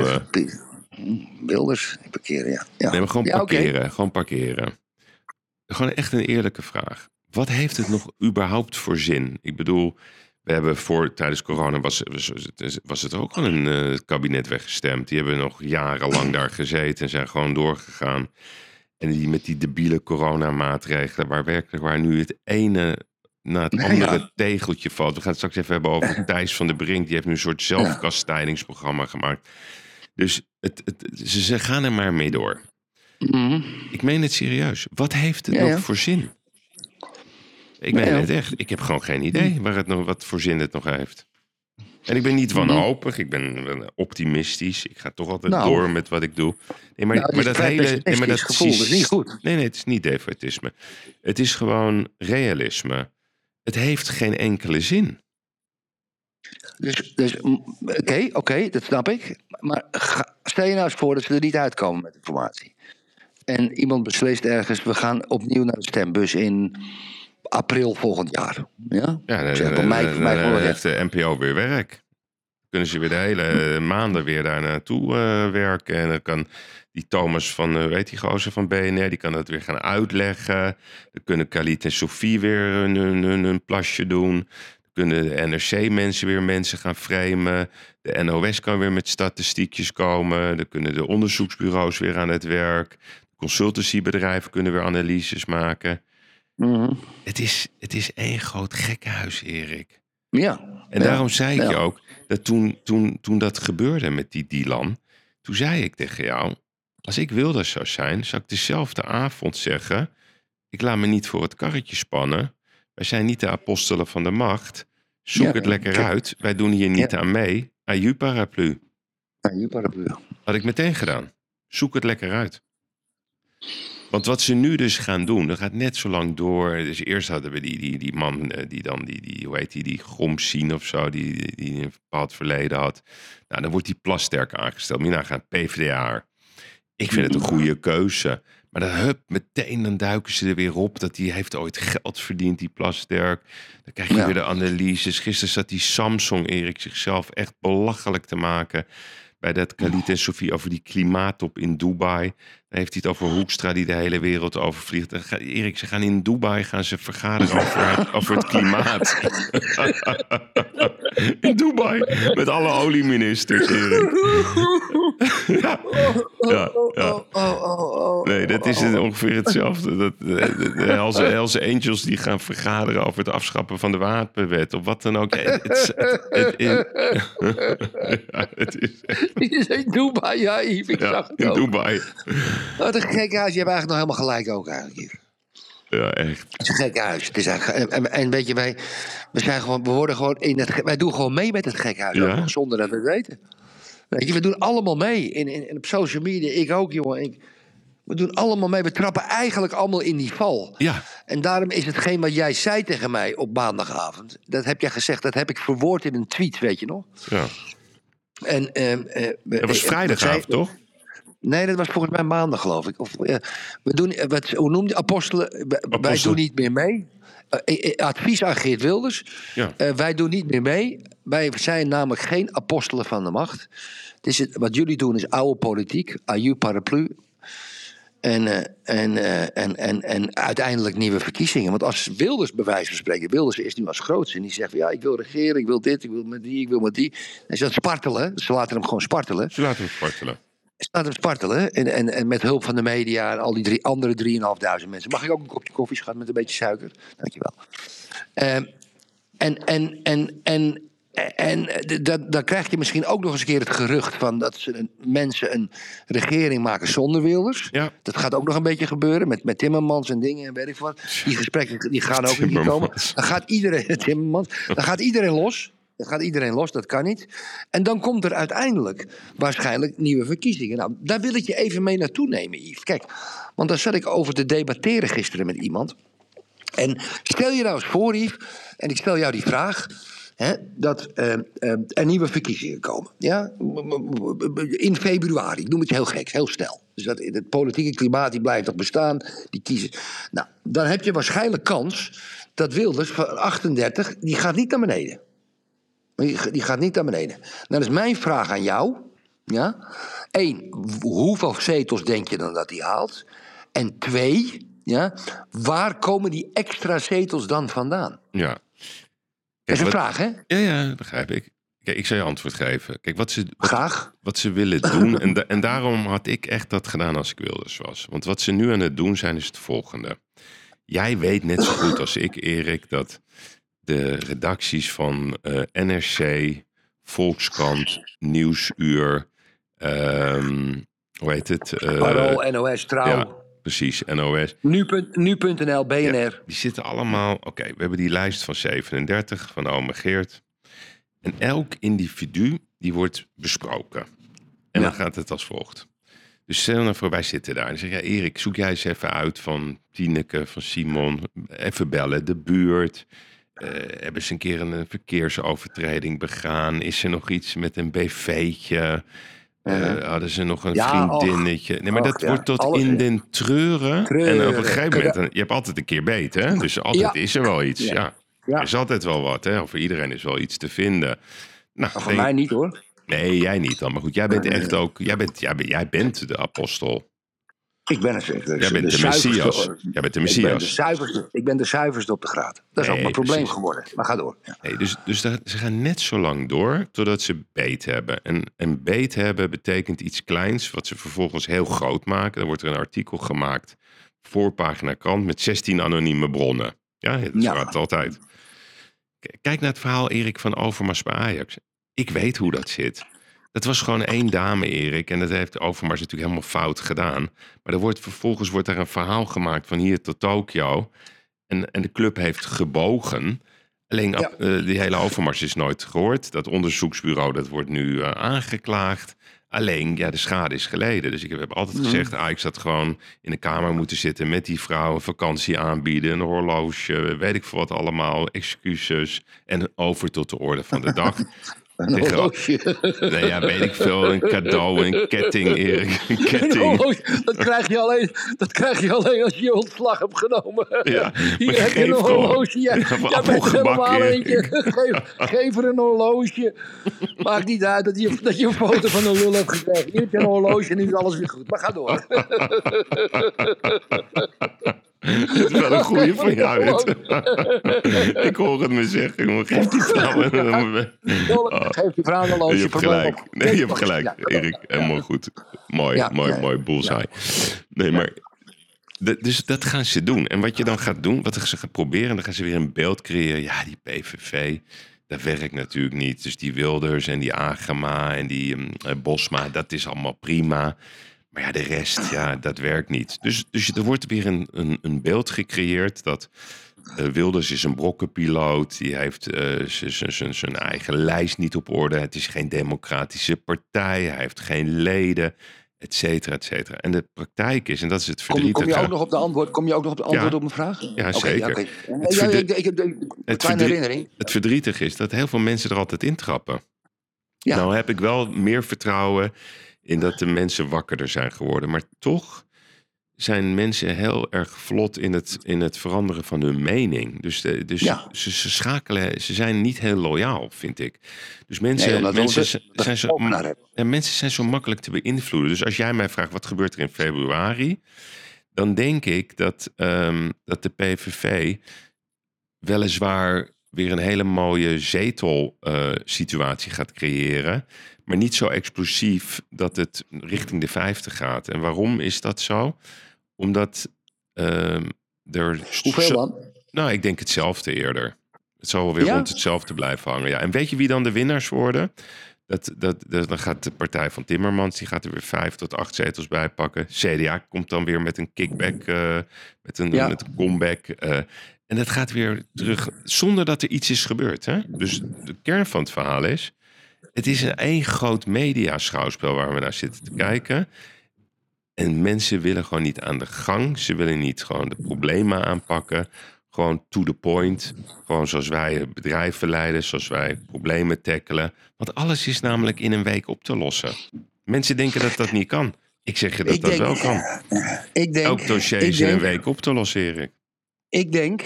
Hm, Wilders, parkeren, ja. ja. nee, maar gewoon Ja, parkeren. Gewoon parkeren. Gewoon echt een eerlijke vraag. Wat heeft het nog überhaupt voor zin? Ik bedoel, we hebben voor tijdens corona was, was, was het ook al een eh, kabinet weggestemd. Die hebben nog jarenlang daar gezeten en zijn gewoon doorgegaan. En die met die debiele coronamaatregelen, waar werkelijk waar nu het ene na het andere ja. tegeltje valt. We gaan het straks even hebben over Thijs van der Brink. Die heeft nu een soort zelfkastijdingsprogramma gemaakt. Dus het, het, ze, ze gaan er maar mee door. Mhm. Ik meen het serieus. Wat heeft het Ja, nog ja. voor zin? Ik meen ja. het echt. Ik heb gewoon geen idee waar het nog, wat voor zin het nog heeft. En ik ben niet wanhopig, ik ben optimistisch. Ik ga toch altijd Nou. door met wat ik doe. Nee, maar, Nou, het maar dat hele. Nee, maar dat gevoel, is niet goed. Nee, nee, het is niet defaitisme. Het is gewoon realisme. Het heeft geen enkele zin. Dus, dus mm, oké, oké, dat snap ik. Maar ga- stel je nou eens voor dat ze er niet uitkomen met de formatie. En iemand beslist ergens, we gaan opnieuw naar de stembus in april volgend jaar. Ja? Ja, dan, Zeg, dan- voor mij- dan- mij heeft de NPO weer werk. Kunnen ze weer de hele maanden weer daar naartoe eh, werken. En dan kan die Thomas van, eh, weet die gozer van BNR, die kan dat weer gaan uitleggen. Dan kunnen Khalid en Sofie weer hun, hun, hun, hun plasje doen. Dan kunnen de NRC-mensen weer mensen gaan framen. De NOS kan weer met statistiekjes komen. Dan kunnen de onderzoeksbureaus weer aan het werk. Consultancybedrijven kunnen weer analyses maken. Mhm. Het is, het is één groot gekkenhuis, Erik. Ja. En Ja. daarom zei ik Ja. je ook, dat toen, toen, toen dat gebeurde met die Dylan, toen zei ik tegen jou, als ik Wilders zou zijn, zou ik dezelfde avond zeggen, ik laat me niet voor het karretje spannen. Wij zijn niet de apostelen van de macht. Zoek Ja, het lekker uit. Wij doen hier niet aan mee. Aju paraplu. Ja, je paraplu. Had ik meteen gedaan. Zoek het lekker uit. Want wat ze nu dus gaan doen, dat gaat net zo lang door. Dus eerst hadden we die, die, die man, eh, die dan, die, die, hoe heet die, die Gromsien of zo, die, die, een bepaald verleden had. Nou, dan wordt die Plasterk aangesteld. Moet je nagaan, PvdA. Ik vind het een goede keuze. Maar dan hup, meteen dan duiken ze er weer op dat die heeft ooit geld verdiend, die Plasterk. Dan krijg je Ja. weer de analyses. Gisteren zat die Samsung, Erik, zichzelf echt belachelijk te maken bij dat Khalid en Sofie over die klimaattop in Dubai. Dan heeft hij het over Hoekstra die de hele wereld overvliegt. Erik, ze gaan in Dubai gaan ze vergaderen over, het- over het klimaat. in Dubai, met alle olieministers, Erik. ja, ja, ja. Oh, oh, oh. Nee, dat is ongeveer hetzelfde. Dat, de, Angels die gaan vergaderen over het afschaffen van de wapenwet. Of wat dan ook. Het, is- het, het, is zei Dubai, ja, Yves, ik zag het in ook. Dubai. Wat een gek huis. Je hebt eigenlijk nog helemaal gelijk ook eigenlijk hier. Ja, echt. Het is een gek huis. Het is eigenlijk, en, weet je, wij, we zijn gewoon, we worden gewoon in het, wij doen gewoon mee met het gek huis. Ja. ook nog, zonder dat we het weten. Weet je, we doen allemaal mee. In, in, in op social media, ik ook, jongen. Ik, we doen allemaal mee. We trappen eigenlijk allemaal in die val. Ja, En daarom is hetgeen wat jij zei tegen mij op maandagavond. Dat heb jij gezegd, dat heb ik verwoord in een tweet, weet je nog? ja. En, ehm, eh, Dat was eh, vrijdagavond, zei- toch? Nee, dat was volgens mij maandag, geloof ik. Of, we doen, eh, wat, hoe noem je apostelen? Wij- doen niet meer mee. Eh, eh, advies aan Geert Wilders. Ja. Wij doen niet meer mee. Wij zijn namelijk geen apostelen van de macht. Het is het, wat jullie doen is oude politiek, aju paraplu. En, en, en, en, en uiteindelijk nieuwe verkiezingen. Want als Wilders bij wijze van spreken, Wilders is nu als grootste. En die zegt van ja, ik wil regeren, ik wil dit, ik wil met die, ik wil met die. En ze dat spartelen. Ze laten hem gewoon spartelen Ze laten hem spartelen. Staat hem spartelen. En, en, en met hulp van de media en al die drie, andere 3.500 mensen. Mag ik ook een kopje koffie, schat, met een beetje suiker? Dankjewel. Ehm en, en, en, en, en d- dat, dan krijg je misschien ook nog eens een keer het gerucht van dat ze een, mensen een regering maken zonder Wilders. Ja. Dat gaat ook nog een beetje gebeuren met, met Timmermans en dingen en weet ik wat. Die gesprekken die gaan ook niet komen. Dan gaat iedereen, Timmermans, dan gaat iedereen los. Gaat iedereen los, dat kan niet. En dan komt er uiteindelijk waarschijnlijk nieuwe verkiezingen. Nou, daar wil ik je even mee naartoe nemen, Yves. Kijk, want daar zat ik over te debatteren gisteren met iemand. En stel je nou eens voor, Yves, en ik stel jou die vraag. Dat eh, er nieuwe verkiezingen komen. Ja? In februari. Ik noem het heel gek, heel snel. Dus dat, het politieke klimaat die blijft nog bestaan. Die kiezen. Nou, dan heb je waarschijnlijk kans dat Wilders van 38, die gaat niet naar beneden. Die, gaat niet naar beneden. Nou, dat is mijn vraag aan jou. Ja? Eén, hoeveel zetels denk je dan dat hij haalt? En twee, ja, waar komen die extra zetels dan vandaan? Ja. Dat is een wat- vraag, hè? Ja, ja, begrijp ik. Kijk, ik zal je antwoord geven. Kijk, wat ze, wat, Graag. wat ze willen doen. En, da- en daarom had ik echt dat gedaan als ik Wilders was. Want wat ze nu aan het doen zijn, is het volgende. Jij weet net zo goed als ik, Erik, dat de redacties van eh, NRC, Volkskrant, Nieuwsuur, ehm, hoe heet het? Eh, Parool, NOS, Trouw, ja, precies, NOS. nu nu.nl, BNR. Die zitten allemaal. Oké, we hebben die lijst van 37 van Ome Geert. En elk individu die wordt besproken. En Ja. dan gaat het als volgt. Dus stel nou voor, wij zitten daar. En dan zeg ja, Erik, zoek jij eens even uit van Tineke, van Simon. Even bellen, de buurt. Eh, hebben ze een keer een verkeersovertreding begaan? Is er nog iets met een BV'tje? eh, hadden ze nog een Ja, och. vriendinnetje. Nee, maar Och, dat ja. wordt tot Alles, in den treuren. En op een gegeven moment, je hebt altijd een keer beet, hè? Dus altijd Ja. is er wel iets, ja. Er is altijd wel wat, hè? Of voor iedereen is wel iets te vinden. Nou, Voor denk- mij niet hoor. Nee, jij niet dan. Maar goed, jij bent echt ook... Jij bent, jij bent, jij bent de apostel. Ik ben het. Ik, Jij bent de Messias. Jij bent de Ik ben de Messias. zuiverste, ik ben de zuiverste op de graad. Dat is Nee, ook mijn probleem precies. geworden. Maar ga door. Ja. Nee, dus dus ze gaan net zo lang door totdat ze beet hebben. En, en beet hebben betekent iets kleins, wat ze vervolgens heel groot maken. Dan wordt er een artikel gemaakt, voorpagina krant, met 16 anonieme bronnen. Ja, dat Ja. wat altijd. Kijk naar het verhaal Erik van Overmars bij Ajax. Ik weet hoe dat zit. Dat was gewoon één dame, Erik. En dat heeft Overmars natuurlijk helemaal fout gedaan. Maar er wordt, vervolgens wordt er een verhaal gemaakt van hier tot Tokio. En, en de club heeft gebogen. Alleen Ja. eh, die hele Overmars is nooit gehoord. Dat onderzoeksbureau dat wordt nu eh, aangeklaagd. Alleen, ja, de schade is geleden. Dus ik heb altijd Mhm. gezegd, Ajax had gewoon in de kamer moeten zitten met die vrouw, een vakantie aanbieden, een horloge, weet ik veel wat allemaal, excuses en over tot de orde van de dag. Een horloge. nee, ja, weet ik veel, een cadeau, een ketting, Erik, een Een ketting. horloge, dat, krijg je alleen, dat krijg je alleen als je je ontslag hebt genomen. Ja, Hier heb je een horloge. Voor jij bent helemaal eentje. Geef, geef er een horloge. Maakt niet uit dat je, dat je een foto van een lul hebt gekregen. Hier heb je een horloge en nu is alles weer goed. Maar ga door. Het is wel een goeie van jou. dit. ik hoor het me zeggen, jongen. Geef die vrouw een... Geef je vrouw een horloge. Je hebt gelijk. Nee, je hebt gelijk, Erik. Helemaal goed. Mooi, Ja, mooi, ja, mooi. Bullseye. Nee, maar... dus dat gaan ze doen. En wat je dan gaat doen, wat ze gaan proberen... dan gaan ze weer een beeld creëren. Ja, die PVV, dat werkt natuurlijk niet. Dus die Wilders en die Agema en die mm, eh, Bosma... dat is allemaal prima. Maar ja, de rest, ja, dat werkt niet. Dus, dus er wordt weer een, een, een beeld gecreëerd dat... eh, Wilders is een brokkenpiloot. Die heeft z- zijn eigen lijst niet op orde. Het is geen democratische partij. Hij heeft geen leden, et cetera, et cetera. En de praktijk is, en dat is het Kom, verdrietige... kom je ook nog op de antwoord, kom je ook nog op de antwoord Ja. op mijn vraag? Ja, zeker. Het Ja, ik, het kleine herinnering. Het verdrietige is dat heel veel mensen er altijd in trappen. Ja. Nou heb ik wel meer vertrouwen in dat de mensen wakkerder zijn geworden. Maar toch zijn mensen heel erg vlot in het, in het veranderen van hun mening. Dus, de, dus Ja. ze, ze schakelen, ze zijn niet heel loyaal, vind ik. Dus mensen, Nee, mensen, zijn- zo, ja, mensen zijn zo makkelijk te beïnvloeden. Dus als jij mij vraagt wat gebeurt er in februari, dan denk ik dat, ehm, dat de PVV weliswaar weer een hele mooie zetelsituatie gaat creëren. Maar niet zo explosief dat het richting de 50 gaat. En waarom is dat zo? Omdat ehm, er. Hoeveel zo- dan? Nou, ik denk hetzelfde eerder. Het zal wel weer Ja? rond hetzelfde blijven hangen. Ja. En weet je wie dan de winnaars worden? Dat, dat, dat, dan gaat de partij van Timmermans, die gaat er weer vijf tot acht zetels bij pakken. CDA komt dan weer met een kickback, eh, met, een, Ja. met een comeback. eh, en dat gaat weer terug, zonder dat er iets is gebeurd. Hè? Dus de kern van het verhaal is... het is een één groot mediaschouwspel waar we naar zitten te kijken. En mensen willen gewoon niet aan de gang. Ze willen niet gewoon de problemen aanpakken. Gewoon to the point. Gewoon zoals wij bedrijven leiden, zoals wij problemen tackelen. Want alles is namelijk in een week op te lossen. Mensen denken dat dat niet kan. Ik zeg je dat Ik dat denk- wel kan. Ik denk, Elk dossier ik is in een week op te lossen, Erik. Ik denk,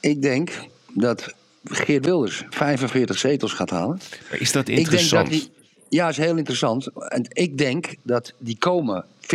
ik denk dat Geert Wilders 45 zetels gaat halen. Is dat Ik denk dat interessant? die, ja, is heel interessant. En ik denk dat die komen 50-50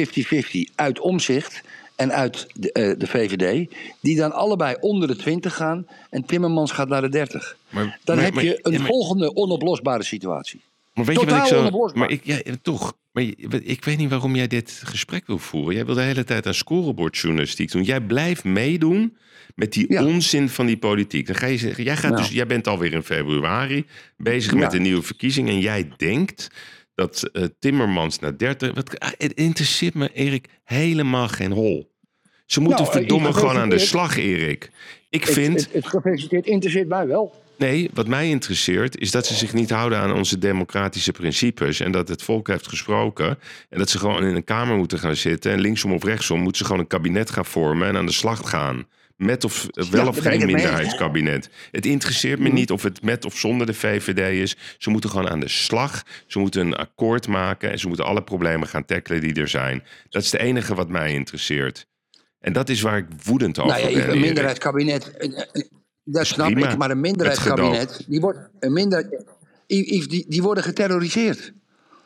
uit omzicht en uit de, eh, de VVD. Die dan allebei onder de 20 gaan. En Timmermans gaat naar de 30. Maar- Dan maar- heb maar- je een ja, volgende onoplosbare situatie. Maar weet je wat ik zo... Maar ik, ja, toch. Maar ik weet niet waarom jij dit gesprek wil voeren. Jij wil de hele tijd aan scorebordjournalistiek doen. Jij blijft meedoen met die Ja. onzin van die politiek. Dan ga je zeggen, jij, gaat dus, jij bent alweer in februari bezig Ja. met een nieuwe verkiezing. En jij denkt dat eh, Timmermans naar 30... Wat, ah, het interesseert me, Erik, helemaal geen hol. Ze moeten Nou, verdomme gewoon aan de slag, Erik. Ik Het- vind... Het, het gefeliciteerd interesseert mij wel. Nee, wat mij interesseert is dat ze zich niet houden aan onze democratische principes. En dat het volk heeft gesproken. En dat ze gewoon in een kamer moeten gaan zitten. En linksom of rechtsom moeten ze gewoon een kabinet gaan vormen en aan de slag gaan. Met of wel Ja, of geen minderheidskabinet. Het interesseert me niet of het met of zonder de VVD is. Ze moeten gewoon aan de slag. Ze moeten een akkoord maken. En ze moeten alle problemen gaan tackelen die er zijn. Dat is het enige wat mij interesseert. En dat is waar ik woedend over Nou ja, ben. een minderheidskabinet, eh, eh, dat snap prima. ik, maar een minderheidskabinet, die, wordt, een minder, Yves, die, die worden geterroriseerd.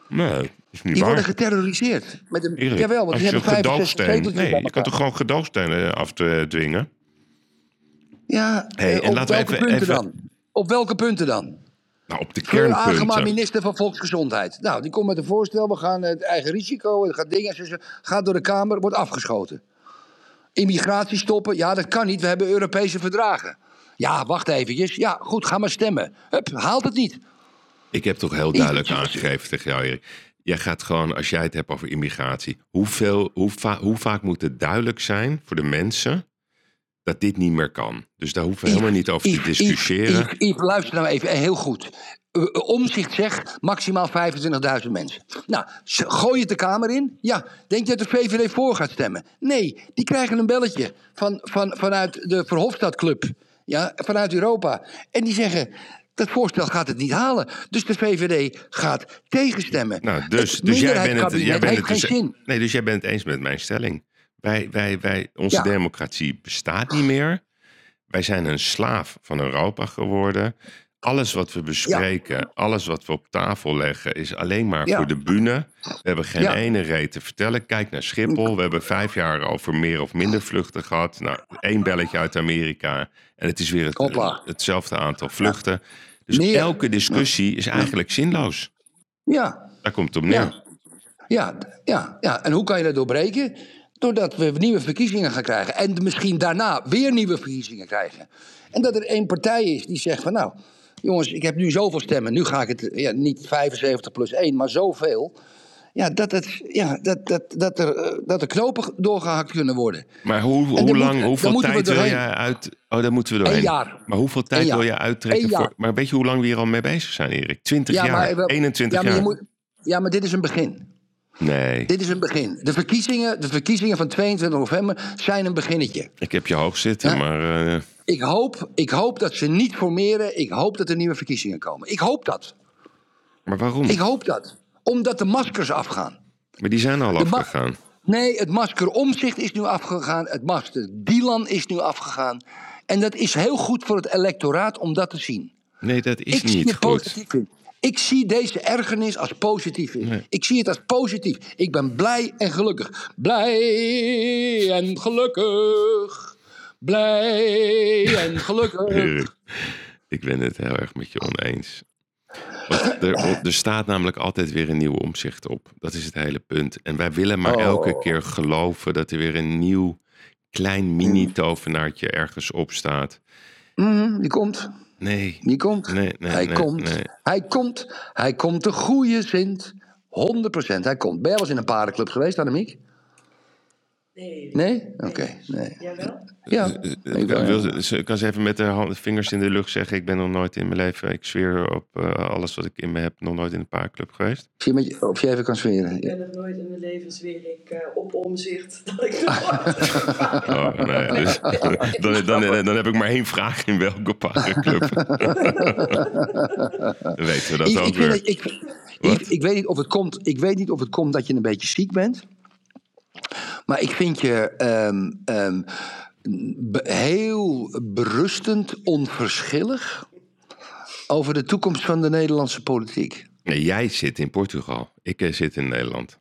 Nee, is niet Die waar. worden geterroriseerd. Met een, Erik, jawel, want als die je hebben 65 gedoogsteen... zetels Nee, je kan toch gewoon gedoogstenen afdwingen? Ja, Hey, eh, en op laten we welke even- punten even- dan? Op welke punten dan? Nou, op de Fleur Agema, kernpunten. minister van Volksgezondheid. Nou, die komt met een voorstel. We gaan het eigen risico, het gaat dingen. Gaat door de Kamer, wordt afgeschoten. Immigratie stoppen, ja, dat kan niet. We hebben Europese verdragen. Ja, wacht eventjes. Ja, goed, ga maar stemmen. Hup, haalt het niet. Ik heb toch heel duidelijk aangegeven tegen jou, Erik. Jij gaat gewoon, als jij het hebt over immigratie, hoeveel, hoe, va- hoe vaak moet het duidelijk zijn voor de mensen dat dit niet meer kan? Dus daar hoeven we helemaal niet over te discussiëren. Yves, luister nou even, eh, heel goed. Eh, eh, Omzicht zegt maximaal 25.000 mensen. Nou, gooi het de Kamer in. Ja, denk je dat de VVD voor gaat stemmen? Nee, die krijgen een belletje van, van, vanuit de Verhofstadclub. Ja, vanuit Europa. En die zeggen, dat voorstel gaat het niet halen. Dus de VVD gaat tegenstemmen. Nou, dus, Het dus jij bent het, jij bent het dus, zin. nee, dus jij bent het eens met mijn stelling. Wij, wij, wij, onze Ja. democratie bestaat niet meer. Wij zijn een slaaf van Europa geworden. Alles wat we bespreken, alles wat we op tafel leggen, is alleen maar Ja. voor de bühne. We hebben geen Ja. ene reet te vertellen. Kijk naar Schiphol. We hebben vijf jaar over meer of minder vluchten gehad. Nou, één belletje uit Amerika. En het is weer het, hetzelfde aantal vluchten. Dus Meer. elke discussie is eigenlijk zinloos. Ja, Daar komt het op neer. Ja. Ja, ja, ja. En hoe kan je dat doorbreken? Doordat we nieuwe verkiezingen gaan krijgen. En misschien daarna weer nieuwe verkiezingen krijgen. En dat er één partij is die zegt van nou, jongens, ik heb nu zoveel stemmen. Nu ga ik het, ja, niet 75 plus 1, maar zoveel. Ja, dat, het, ja, dat, dat, dat, er, eh, dat er knopen doorgehakt kunnen worden. Maar hoe, hoe lang, moet- hoeveel tijd wil je uit... Oh, daar moeten we doorheen. Een jaar. Maar hoeveel tijd wil je uittrekken? Voor, maar weet je hoe lang we hier al mee bezig zijn, Erik? 20 Ja, jaar, maar, we- 21 ja, maar je jaar. moet- ja, maar dit is een begin. Nee, Dit is een begin. De verkiezingen, de verkiezingen van 22 november zijn een beginnetje. ik heb je hoog zitten, Ja. maar... eh, Ik hoop, ik hoop dat ze niet formeren. Ik hoop dat er nieuwe verkiezingen komen. Ik hoop dat. maar waarom? Ik hoop dat. Omdat de maskers afgaan. Maar die zijn al De afgegaan. Nee, het masker omzicht is nu afgegaan. Het masker Dylan is nu afgegaan. En dat is heel goed voor het electoraat om dat te zien. Nee, dat is ik zie niet het goed. positief in. Ik zie deze ergernis als positief in. Ik zie het als positief. Ik ben blij en gelukkig. Blij en gelukkig. Blij en gelukkig. Ik ben het heel erg met je oneens. Want er, er staat namelijk altijd weer een nieuwe omzicht op. Dat is het hele punt. En wij willen maar Oh. elke keer geloven dat er weer een nieuw klein mini-tovenaartje ergens op staat. Mhm, die komt. Nee, Die komt. Nee, nee, hij nee, komt. Hij komt. Hij komt de goede Sint. 100% hij komt. Ben jij wel eens in een paardenclub geweest, Annemiek? Nee. Nee? Oké. Nee. Jawel? Ja. Eh, Ik eh, wil ja. ze- ze- kan ze even met de hand- vingers in de lucht zeggen: Ik ben nog nooit in mijn leven, ik zweer op eh, alles wat ik in me heb, nog nooit in een paarclub geweest. Zie je met je- of je even kan zweren. Ik ben het nooit in mijn leven zweer ik eh, op omzicht dat ik nog nooit Oh, nee, dus, dan, dan, dan heb ik maar één vraag in welke paardenclub. Dan weten we dat Ik, ook ik, weer. ik, ik, ik weet niet of het komt. Ik weet niet of het komt dat je een beetje ziek bent. Maar ik vind je ehm, ehm, be- heel berustend, onverschillig over de toekomst van de Nederlandse politiek. Nee, jij zit in Portugal. Ik eh, zit in Nederland.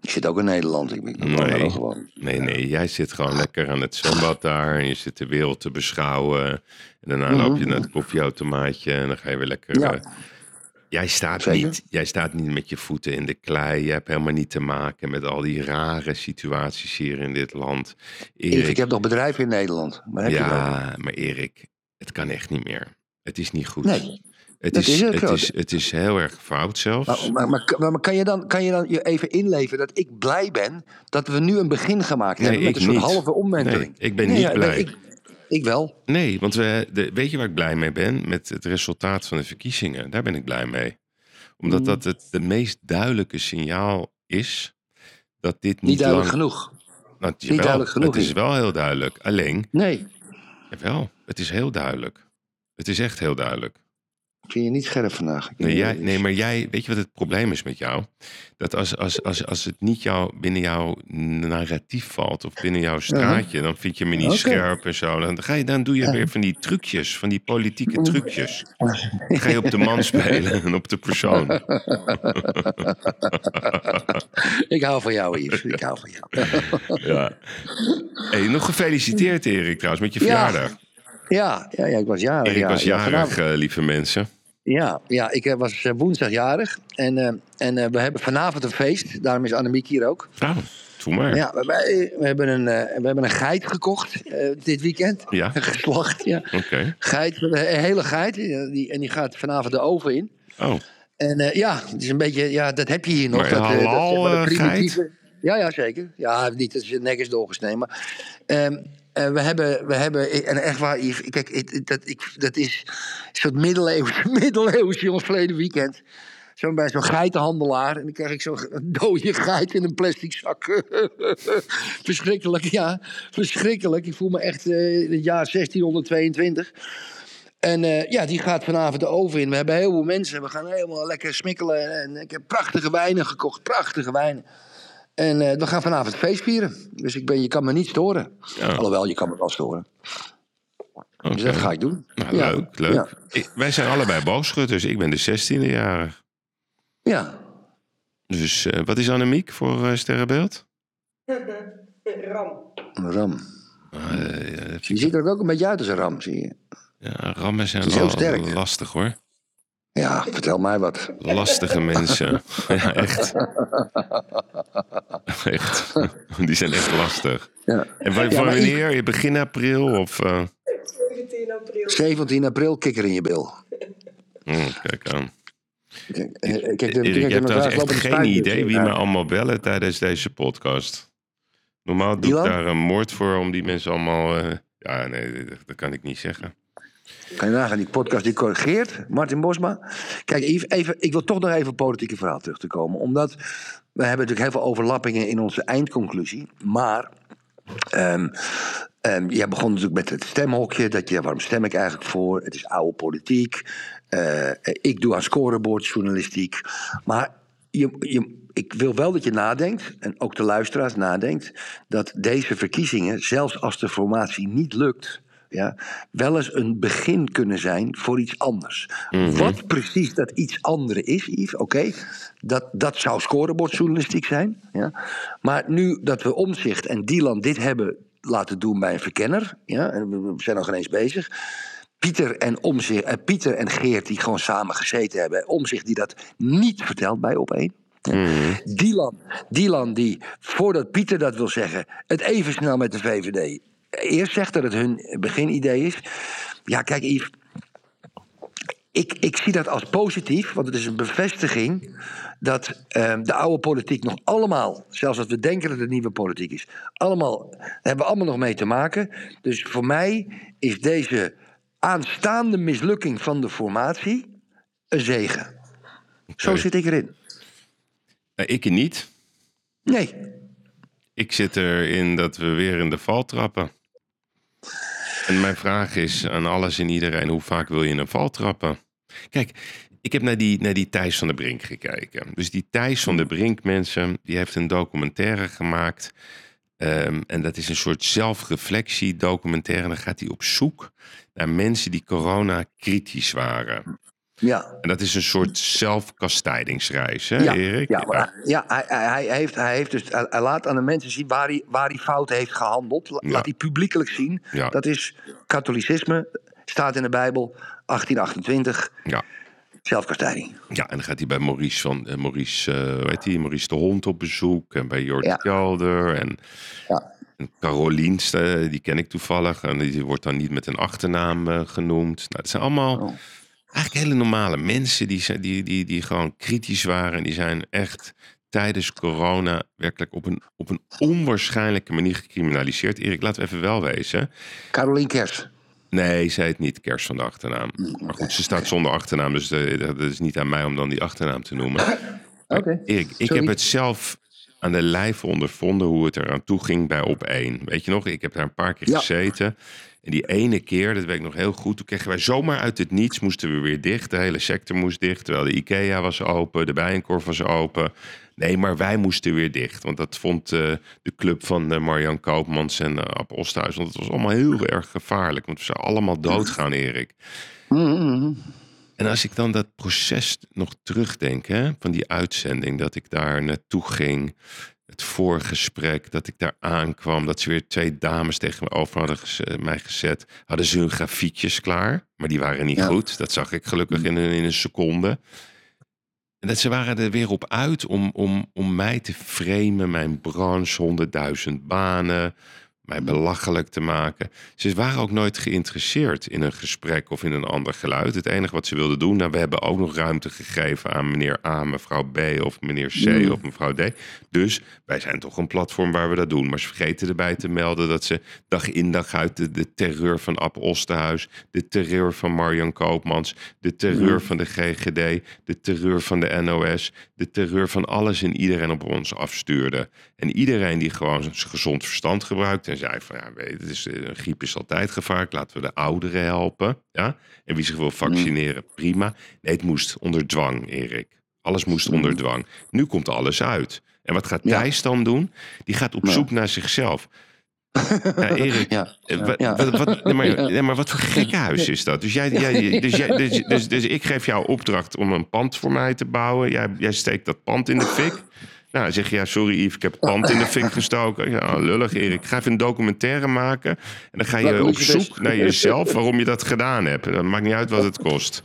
Ik zit ook in Nederland. Ik ben Nee, gewoon. nee, nee. Jij zit gewoon lekker aan het zwembad daar. En je zit de wereld te beschouwen. En daarna loop je naar het koffieautomaatje. En dan ga je weer lekker... Mhm. Ja. eh, jij, staat Zeker. niet, jij staat niet met je voeten in de klei. Je hebt helemaal niet te maken met al die rare situaties hier in dit land. Ik, Erik, ik heb nog bedrijven in Nederland. Maar heb je ja, maar Erik, het kan echt niet meer. Het is niet goed. Nee. Het is, is het is, het is heel erg fout zelfs. Maar, maar, maar, kan, je dan, kan je dan je even inleven dat ik blij ben dat we nu een begin gemaakt Nee, hebben met een soort niet. halve omwenteling? Nee, ik ben Nee, niet ja, blij. Ik, ik wel. Nee, want we, de, weet je waar ik blij mee ben? Met het resultaat van de verkiezingen. Daar ben ik blij mee. Omdat Mm. dat het, het meest duidelijke signaal is dat dit niet, Niet duidelijk lang... genoeg. Nou, niet duidelijk genoeg Het is is. wel heel duidelijk. Alleen, Nee. Jawel, het is heel duidelijk. Het is echt heel duidelijk. Ik vind je niet scherp vandaag. Nee, jij, nee, maar jij, weet je wat het probleem is met jou? Dat als, als, als, als het niet jou, binnen jouw narratief valt of binnen jouw straatje, dan vind je me niet scherp en zo. Dan, ga je, dan doe je weer van die trucjes, van die politieke trucjes. Dan ga je op de man spelen en op de persoon. Ik hou van jou, Yves. Ik hou van jou. Ja. Hey, nog gefeliciteerd, Erik, trouwens, met je Ja, verjaardag. Ja, ja, ja, ik was jarig. Erik ja, was ja, jarig, eh, lieve mensen. Ja, ja, ik eh, was eh, woensdag jarig. En, en we hebben vanavond een feest. Daarom is Annemiek hier ook. Nou, doe maar. Ja, we, we- hebben een, we hebben een geit gekocht dit weekend. Ja. Geslacht, ja. Oké. Geit, een hele geit. Die, en die gaat vanavond de oven in. Oh, En ja, het is een beetje, ja, dat heb je hier nog. Maar dat, dat, halal, zeg maar, de primitieve- Ja, ja, zeker. Ja, niet dat je nek is doorgesneden. Maar ehm, eh, we hebben, we hebben, en echt waar, kijk, het- dat, ik, dat is een soort middeleeuws, middeleeuws, jongens, verleden weekend. Zo bij zo'n geitenhandelaar. En dan krijg ik zo'n dode geit in een plastic zak. verschrikkelijk, ja. Verschrikkelijk. Ik voel me echt eh het jaar 1622. En eh, ja, die gaat vanavond de oven in. We hebben heel veel mensen. We gaan helemaal lekker smikkelen. En ik heb prachtige wijnen gekocht. Prachtige wijnen. En eh, we gaan vanavond feest vieren. Dus ik ben, je kan me niet storen. Ja. Alhoewel, je kan me wel storen. Dus dat ga ik doen. Nou, ja. leuk, leuk. Ja. Ik- wij zijn allebei boogschutters. Ik ben de 16e jarig. ja. Dus eh, wat is Annemiek voor eh, sterrenbeeld? Ram. Een ram. Ah, eh, Je ziet er ook een beetje uit als een ram, zie je. ja, rammen zijn wel sterk. lastig hoor. Ja, vertel mij wat. Lastige mensen. Ja, echt. echt. Die zijn echt lastig. Ja. En Ja, van wanneer? Begin april of... eh, 17 april. 17 april, kikker in je bil. hm, kijk aan. Kijk, eh, kijk, de- Erik, kijk, je hebt de- trouwens echt geen idee wie Ja. me allemaal bellen tijdens deze podcast. Normaal doe ik daar een moord voor om die mensen allemaal... eh, ja, nee, dat, dat kan ik niet zeggen. Kan je nagaan, die podcast die corrigeert, Martin Bosma. Kijk, even, ik wil toch nog even op politieke verhaal terug te komen. Omdat we hebben natuurlijk heel veel overlappingen in onze eindconclusie. Maar ehm, ehm, jij begon natuurlijk met het stemhokje. Dat je, waarom stem ik eigenlijk voor? Het is oude politiek. Eh, ik doe aan scorebordjournalistiek. Maar je, je, ik wil wel dat je nadenkt, en ook de luisteraars nadenkt, dat deze verkiezingen, zelfs als de formatie niet lukt, ja, wel eens een begin kunnen zijn voor iets anders. Wat precies dat iets andere is, Yves, oké, dat, dat zou scorebordjournalistiek zijn. Ja. Maar nu dat we Omzicht en Dylan dit hebben laten doen bij een verkenner, ja, en we- zijn nog eens bezig. Pieter en, Omzicht, eh, Pieter en Geert die gewoon samen gezeten hebben. Omzicht die dat niet vertelt bij op één. Ja. Dylan, Dylan die, voordat Pieter dat wil zeggen, het even snel met de VVD eerst zegt dat het hun beginidee is. Ja, kijk Yves, ik, ik zie dat als positief, want het is een bevestiging dat ehm, de oude politiek nog allemaal, zelfs als we denken dat het nieuwe politiek is, allemaal, daar hebben we allemaal nog mee te maken. Dus voor mij is deze aanstaande mislukking van de formatie een zegen. Zo zit ik erin. Eh, ik niet. Nee, Ik zit erin dat we weer in de val trappen. En mijn vraag is aan alles en iedereen: hoe vaak wil je een val trappen? Kijk, ik heb naar die, naar die Thijs van der Brink gekeken. Dus die Thijs van der Brink, mensen, die heeft een documentaire gemaakt. Ehm, en dat is een soort zelfreflectie documentaire. En dan gaat hij op zoek naar mensen die corona kritisch waren. Ja. En dat is een soort zelfkastijdingsreis, hè, Ja, Erik? ja, maar, ja hij, hij, hij heeft, hij, heeft dus, hij, hij laat aan de mensen zien waar hij, waar hij fouten heeft gehandeld. La- Ja. Laat hij publiekelijk zien. Ja. Dat is katholicisme, staat in de Bijbel, 1828, ja. zelfkastijding. Ja, en dan gaat hij bij Maurice van eh, Maurice, eh, hoe heet die? Maurice de Hond op bezoek. En bij Jordi. Kelder. En, Ja. en Carolien, eh, die ken ik toevallig. En die wordt dan niet met een achternaam eh, genoemd. Nou, het zijn allemaal Oh. Eigenlijk hele normale mensen die, die, die, die gewoon kritisch waren. En die zijn echt tijdens corona werkelijk op een, op een onwaarschijnlijke manier gecriminaliseerd. Erik, laten we even wel wezen. Carolien Kers. Nee, zij heet niet Kers van de achternaam. Maar goed, ze staat zonder achternaam. Dus eh, dat is niet aan mij om dan die achternaam te noemen. Oké. Erik, ik Sorry. heb het zelf aan de lijf ondervonden hoe het eraan toe ging bij op één. Weet je nog, ik heb daar een paar keer Ja. gezeten. En die ene keer, dat weet ik nog heel goed, toen kregen wij zomaar uit het niets, moesten we weer dicht. De hele sector moest dicht, terwijl de IKEA was open, de Bijenkorf was open. Nee, maar wij moesten weer dicht. Want dat vond eh, de club van eh, Marjan Koopmans en uh, Ab Osthuis. Want het was allemaal heel erg gevaarlijk. Want we zouden allemaal doodgaan, Erik. Mhm. En als ik dan dat proces nog terugdenk, hè, van die uitzending, dat ik daar naartoe ging, het voorgesprek, dat ik daar aankwam, dat ze weer twee dames tegen me over hadden eh, mij gezet, hadden ze hun grafiekjes klaar, maar die waren niet Ja. goed. Dat zag ik gelukkig in een, in een seconde. En dat ze waren er weer op uit om, om, om mij te framen, mijn branche, honderdduizend banen, mij belachelijk te maken. Ze waren ook nooit geïnteresseerd in een gesprek of in een ander geluid. Het enige wat ze wilden doen, nou, we hebben ook nog ruimte gegeven aan meneer A, mevrouw B of meneer C of mevrouw D. Dus wij zijn toch een platform waar we dat doen. Maar ze vergeten erbij te melden dat ze dag in dag uit de, de terreur van Ab Osterhuis, de terreur van Marjan Koopmans, de terreur van de GGD, de terreur van de NOS, de terreur van alles en iedereen op ons afstuurde. En iedereen die gewoon zijn gezond verstand gebruikt en zei van ja, weet, je, het is, eh, een griep is altijd gevaarlijk, laten we de ouderen helpen. Ja? En wie zich wil vaccineren, prima. Nee, het moest onder dwang, Erik. Alles moest onder dwang. Nu komt alles uit. En wat gaat Ja. Thijs dan doen? Die gaat op Ja. zoek naar zichzelf. Ja, Erik, Ja. eh, wat, Ja. wat, wat- nee, maar, nee, maar wat voor gekkenhuis is dat? Dus, jij, jij, dus, jij, dus, dus, dus ik geef jou opdracht om een pand voor mij te bouwen. Jij, jij steekt dat pand in de fik. Nou, zeg je, ja, sorry Yves, ik heb het pand in de fik gestoken. Ja, lullig Erik. Ik ga even een documentaire maken. En dan ga je op best. zoek naar jezelf waarom je dat gedaan hebt. Dat maakt niet uit wat het kost.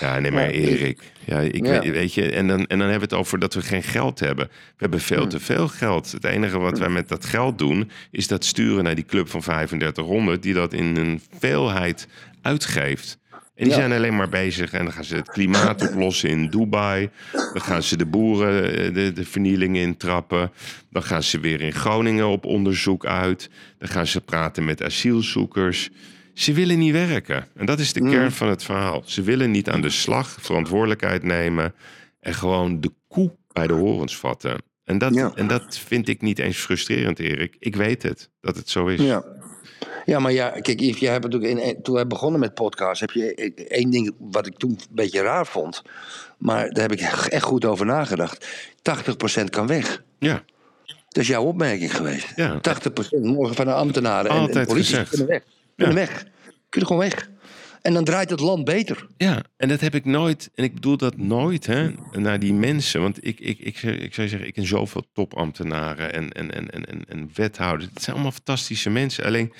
Ja, nee, maar Erik. Ja, ik Ja. Weet, weet je, en dan, en dan hebben we het over dat we geen geld hebben. We hebben veel te veel geld. Het enige wat wij met dat geld doen, is dat sturen naar die club van 3500, die dat in een veelheid uitgeeft. En die Ja. zijn alleen maar bezig en dan gaan ze het klimaat oplossen in Dubai. Dan gaan ze de boeren eh, de, de vernieling intrappen. Dan gaan ze weer in Groningen op onderzoek uit. Dan gaan ze praten met asielzoekers. Ze willen niet werken. En dat is de kern van het verhaal. Ze willen niet aan de slag, verantwoordelijkheid nemen en gewoon de koe bij de horens vatten. En dat, Ja. en dat vind ik niet eens frustrerend, Erik. Ik weet het, dat het zo is. Ja. Ja, maar ja, kijk, Yves, jij hebt natuurlijk in, toen wij begonnen met podcast, heb je één ding wat ik toen een beetje raar vond. Maar daar heb ik echt goed over nagedacht. 80% kan weg. Ja, Dat is jouw opmerking geweest. Ja. 80% morgen van de ambtenaren en- en, Altijd politici kunnen weg. Kunnen weg. Kunnen gewoon weg. En dan draait het land beter. Ja, en dat heb ik nooit, en ik bedoel dat nooit, hè, naar die mensen. Want ik, ik, ik, ik zou zeggen, ik ken zoveel topambtenaren en, en, en, en, en, en wethouders. Het zijn allemaal fantastische mensen. Alleen,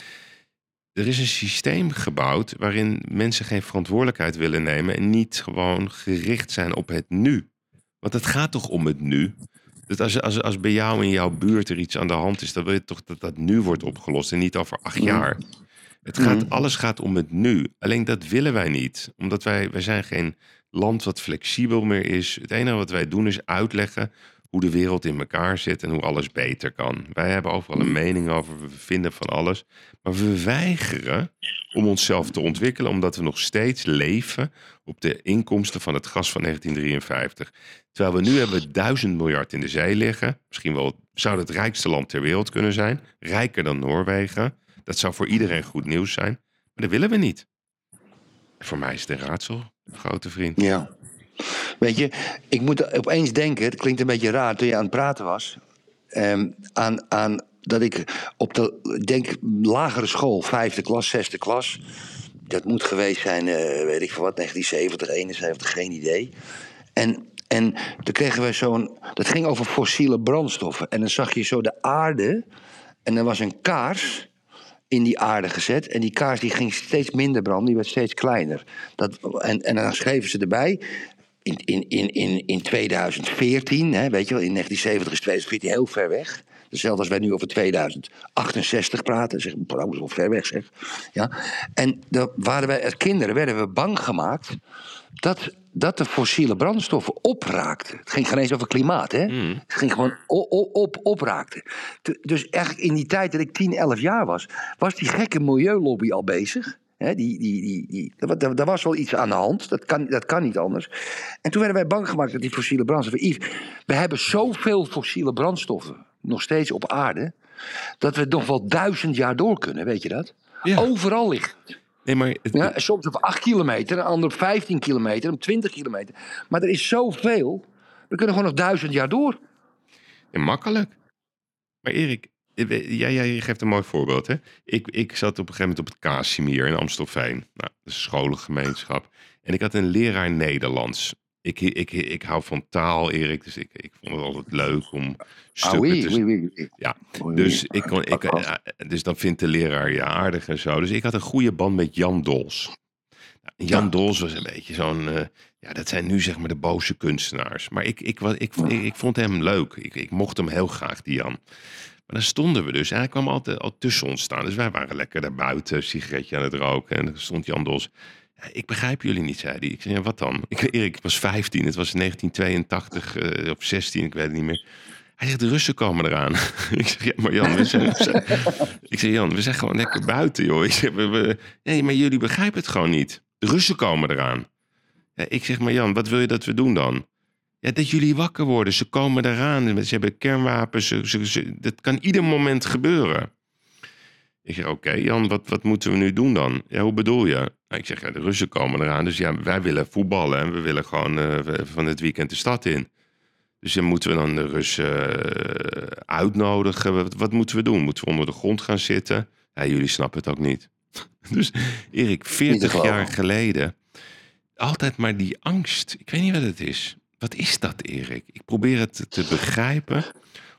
er is een systeem gebouwd waarin mensen geen verantwoordelijkheid willen nemen en niet gewoon gericht zijn op het nu. Want het gaat toch om het nu? Dus als, als, als bij jou in jouw buurt er iets aan de hand is, dan wil je toch dat dat nu wordt opgelost en niet over acht jaar. Het gaat, Alles gaat om het nu. Alleen dat willen wij niet. Omdat wij, wij zijn geen land wat flexibel meer is. Het enige wat wij doen is uitleggen hoe de wereld in elkaar zit en hoe alles beter kan. Wij hebben overal een mening over, we vinden van alles. Maar we weigeren om onszelf te ontwikkelen, omdat we nog steeds leven op de inkomsten van het gas van 1953. Terwijl we nu hebben duizend miljard in de zee liggen. Misschien wel zou het rijkste land ter wereld kunnen zijn. Rijker dan Noorwegen. Dat zou voor iedereen goed nieuws zijn. Maar dat willen we niet. Voor mij is het een raadsel, grote vriend. Ja. Weet je, ik moet opeens denken, het klinkt een beetje raar toen je aan het praten was, ehm, aan, aan dat ik op de, denk, lagere school, vijfde klas, zesde klas, dat moet geweest zijn, eh, weet ik veel wat, 1970, 71, geen idee. En, en toen kregen we zo'n, dat ging over fossiele brandstoffen. En dan zag je zo de aarde en er was een kaars in die aarde gezet. En die kaars die ging steeds minder branden, die werd steeds kleiner. Dat, en, en dan schreven ze erbij. In, in, in, in, in 2014, hè, weet je wel, in 1970 is 2014 heel ver weg. Hetzelfde als wij nu over 2068 praten. Zeg, dat is wel ver weg zeg. Ja. En dan waren wij als kinderen werden we bang gemaakt dat, dat de fossiele brandstoffen opraakten. Het ging geen eens over klimaat, hè? Het ging gewoon o- o- op, opraakten. Te- Dus eigenlijk in die tijd dat ik 10, 11 jaar was, was die gekke milieulobby al bezig. Die, die, die, die, er was wel iets aan de hand. Dat kan, dat kan niet anders. En toen werden wij bang gemaakt dat die fossiele brandstoffen. Yves, we hebben zoveel fossiele brandstoffen nog steeds op aarde. dat we nog wel duizend jaar door kunnen, weet je dat? Ja. Overal ligt. Nee, maar het- Ja, soms op 8 kilometer, een ander op 15 kilometer, op 20 kilometer. Maar er is zoveel. We kunnen gewoon nog duizend jaar door. Ja, makkelijk. Maar Erik, we- jij, jij geeft een mooi voorbeeld. Hè? Ik, ik zat op een gegeven moment op het Casimir in Amstelveen. Nou, een scholengemeenschap. En ik had een leraar Nederlands. Ik, ik, ik, hou van taal, Erik. Dus ik, ik vond het altijd leuk om Ah, stukken oui, te... oui, oui, oui. Ja, dus, ik kon, ik, dus dan vindt de leraar je aardig en zo. Dus ik had een goede band met Jan Dols. Nou, Jan Ja. Dols was een beetje zo'n... eh, ja, dat zijn nu zeg maar de boze kunstenaars. Maar ik, ik, wa- ik, ik, ik vond hem leuk. Ik, ik mocht hem heel graag, die Jan. Maar dan stonden we dus. En hij kwam altijd al tussen ons staan. Dus wij waren lekker daar buiten, sigaretje aan het roken. En dan stond Jan Dols. "Ja, Ik begrijp jullie niet, zei hij. Ik zei, ja, wat dan? Ik, Erik, ik was 15. Het was 1982 eh, of 16, ik weet het niet meer. Hij zegt, de Russen komen eraan. ik zeg, ja, maar Jan, we zijn, ik zeg, Jan, we zijn gewoon lekker buiten, joh. Ik zeg, we, we- nee, maar jullie begrijpen het gewoon niet. De Russen komen eraan. Ik zeg, maar Jan, wat wil je dat we doen dan? Ja, dat jullie wakker worden. Ze komen eraan. Ze hebben kernwapens. Ze, ze, ze- dat kan ieder moment gebeuren. Ik zeg, oké Jan, wat, wat moeten we nu doen dan? Ja, hoe bedoel je? Nou, ik zeg, ja, de Russen komen eraan. Dus ja, wij willen voetballen. En we willen gewoon eh, van het weekend de stad in. Dus dan moeten we dan de Russen eh, uitnodigen. Wat, wat moeten we doen? Moeten we onder de grond gaan zitten? Ja, jullie snappen het ook niet. Dus Erik, 40 geloven. jaar geleden. Altijd maar die angst. Ik weet niet wat het is. Wat is dat, Erik? Ik probeer het te begrijpen.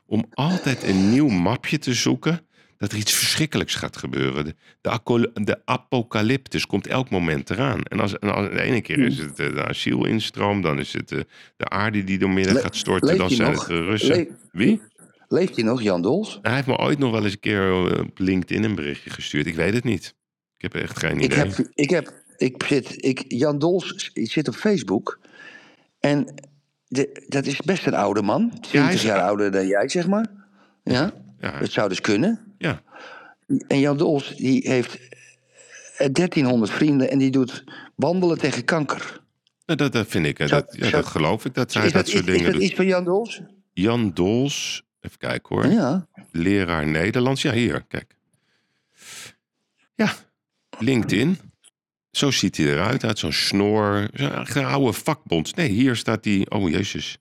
Om altijd een nieuw mapje te zoeken. Dat er iets verschrikkelijks gaat gebeuren. De, de, apocalyptus komt elk moment eraan. En als, en als de ene keer is het eh, de asielinstroom. Dan is het de, de aarde die door midden gaat storten. Dan zijn nog? het de Russen. Wie? Leeft hij nog, Jan Dols? Hij heeft me ooit nog wel eens een keer eh, op LinkedIn een berichtje gestuurd. Ik weet het niet. Ik heb echt geen Ik idee. heb, ik heb, ik zit, ik, Jan Dols zit op Facebook. En de, dat is best een oude man. 20 hij is- jaar ouder dan jij, zeg maar. Ja, Ja, dat zou dus kunnen. ja. En Jan Dols, die heeft eh, 1300 vrienden en die doet wandelen tegen kanker. Nou, dat, dat vind ik. hè. Zou- Dat, ja, zou- dat geloof ik. Dat is dat, dat, soort iets, is dingen dat iets van Jan Dols? Jan Dols. Even kijken hoor. Ja. Leraar Nederlands. Ja, hier. Kijk. Ja. LinkedIn. Zo ziet hij eruit. Had zo'n snor. Zo'n oude vakbond. Nee, hier staat hij. Oh, jezus.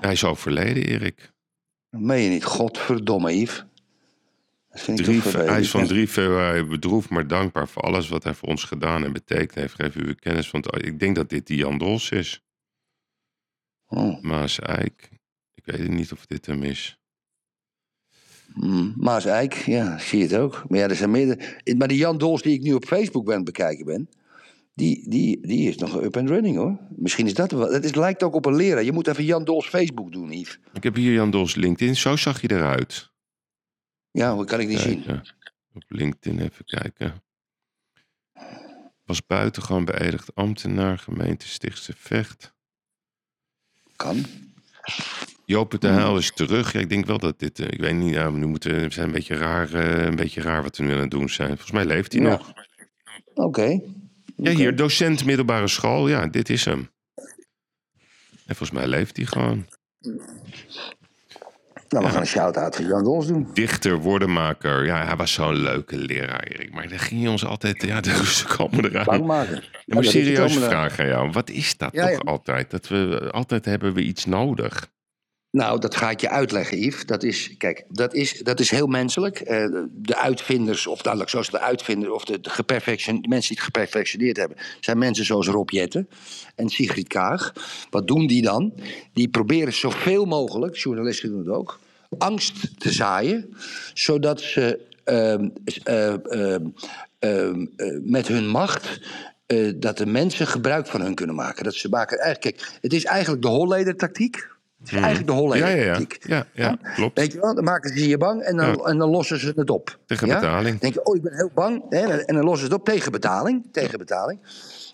Hij is overleden, Erik. Meen je niet? Godverdomme, Yves. Drie, hij is van 3 februari bedroefd, maar dankbaar voor alles wat hij voor ons gedaan en betekend heeft. Geef u kennis van het. Ik denk dat dit die Jan Dols is. Oh. Maas Eik. Ik weet niet of dit hem is. Mm, Maas Eik, ja, zie je het ook. Maar ja, er zijn meerdere. Maar die Jan Dols die ik nu op Facebook ben bekijken ben, die, die, die is nog up and running hoor. Misschien is dat wel. Het is, lijkt ook op een leraar. Je moet even Jan Dols Facebook doen, Yves. Ik heb hier Jan Dols LinkedIn. Zo zag je eruit. Ja, hoe kan ik niet zien? Op LinkedIn even kijken. Was buitengewoon beëdigd ambtenaar, gemeente Stichtse Vecht. Kan. Joop de Heil is terug. Ja, ik denk wel dat dit... eh, Ik weet niet, ja, nu moeten we zijn een beetje, raar, eh, een beetje raar wat we nu aan het doen zijn. Volgens mij leeft hij Ja. nog. Oké. Ja, hier, docent middelbare school. Ja, dit is hem. En volgens mij leeft hij gewoon. Nou, we gaan een shout-out voor Jan Dols doen. Dichter, woordenmaker. Ja, hij was zo'n leuke leraar, Erik. Maar dan ging je ons altijd... Ja, de Russen komen eraan. Bang maken. Ja, maar serieus er- vraag aan jou. Wat is dat Ja, toch ja. altijd? Dat we altijd hebben we iets nodig. Nou, dat ga ik je uitleggen, Yves. Dat is, kijk, dat is, dat is heel menselijk. Eh, de uitvinders, of dadelijk zoals de uitvinders, of de, mensen die het geperfectioneerd hebben, zijn mensen zoals Rob Jetten en Sigrid Kaag. Wat doen die dan? Die proberen zoveel mogelijk, journalisten doen het ook, angst te zaaien, zodat ze ehm, eh, ehm, ehm, eh, met hun macht. eh, dat de mensen gebruik van hun kunnen maken. Dat ze maken eigenlijk, kijk, het is eigenlijk de Holleder-tactiek. Het is eigenlijk de Ja, ja, ja. Holleder-tactiek. Ja, ja, klopt. Weet je wel, dan maken ze je bang en dan, Ja. en dan lossen ze het op. Tegen Ja? betaling. Dan denk je, oh, ik ben heel bang. Hè, en dan lossen ze het op tegen betaling. Tegen betaling.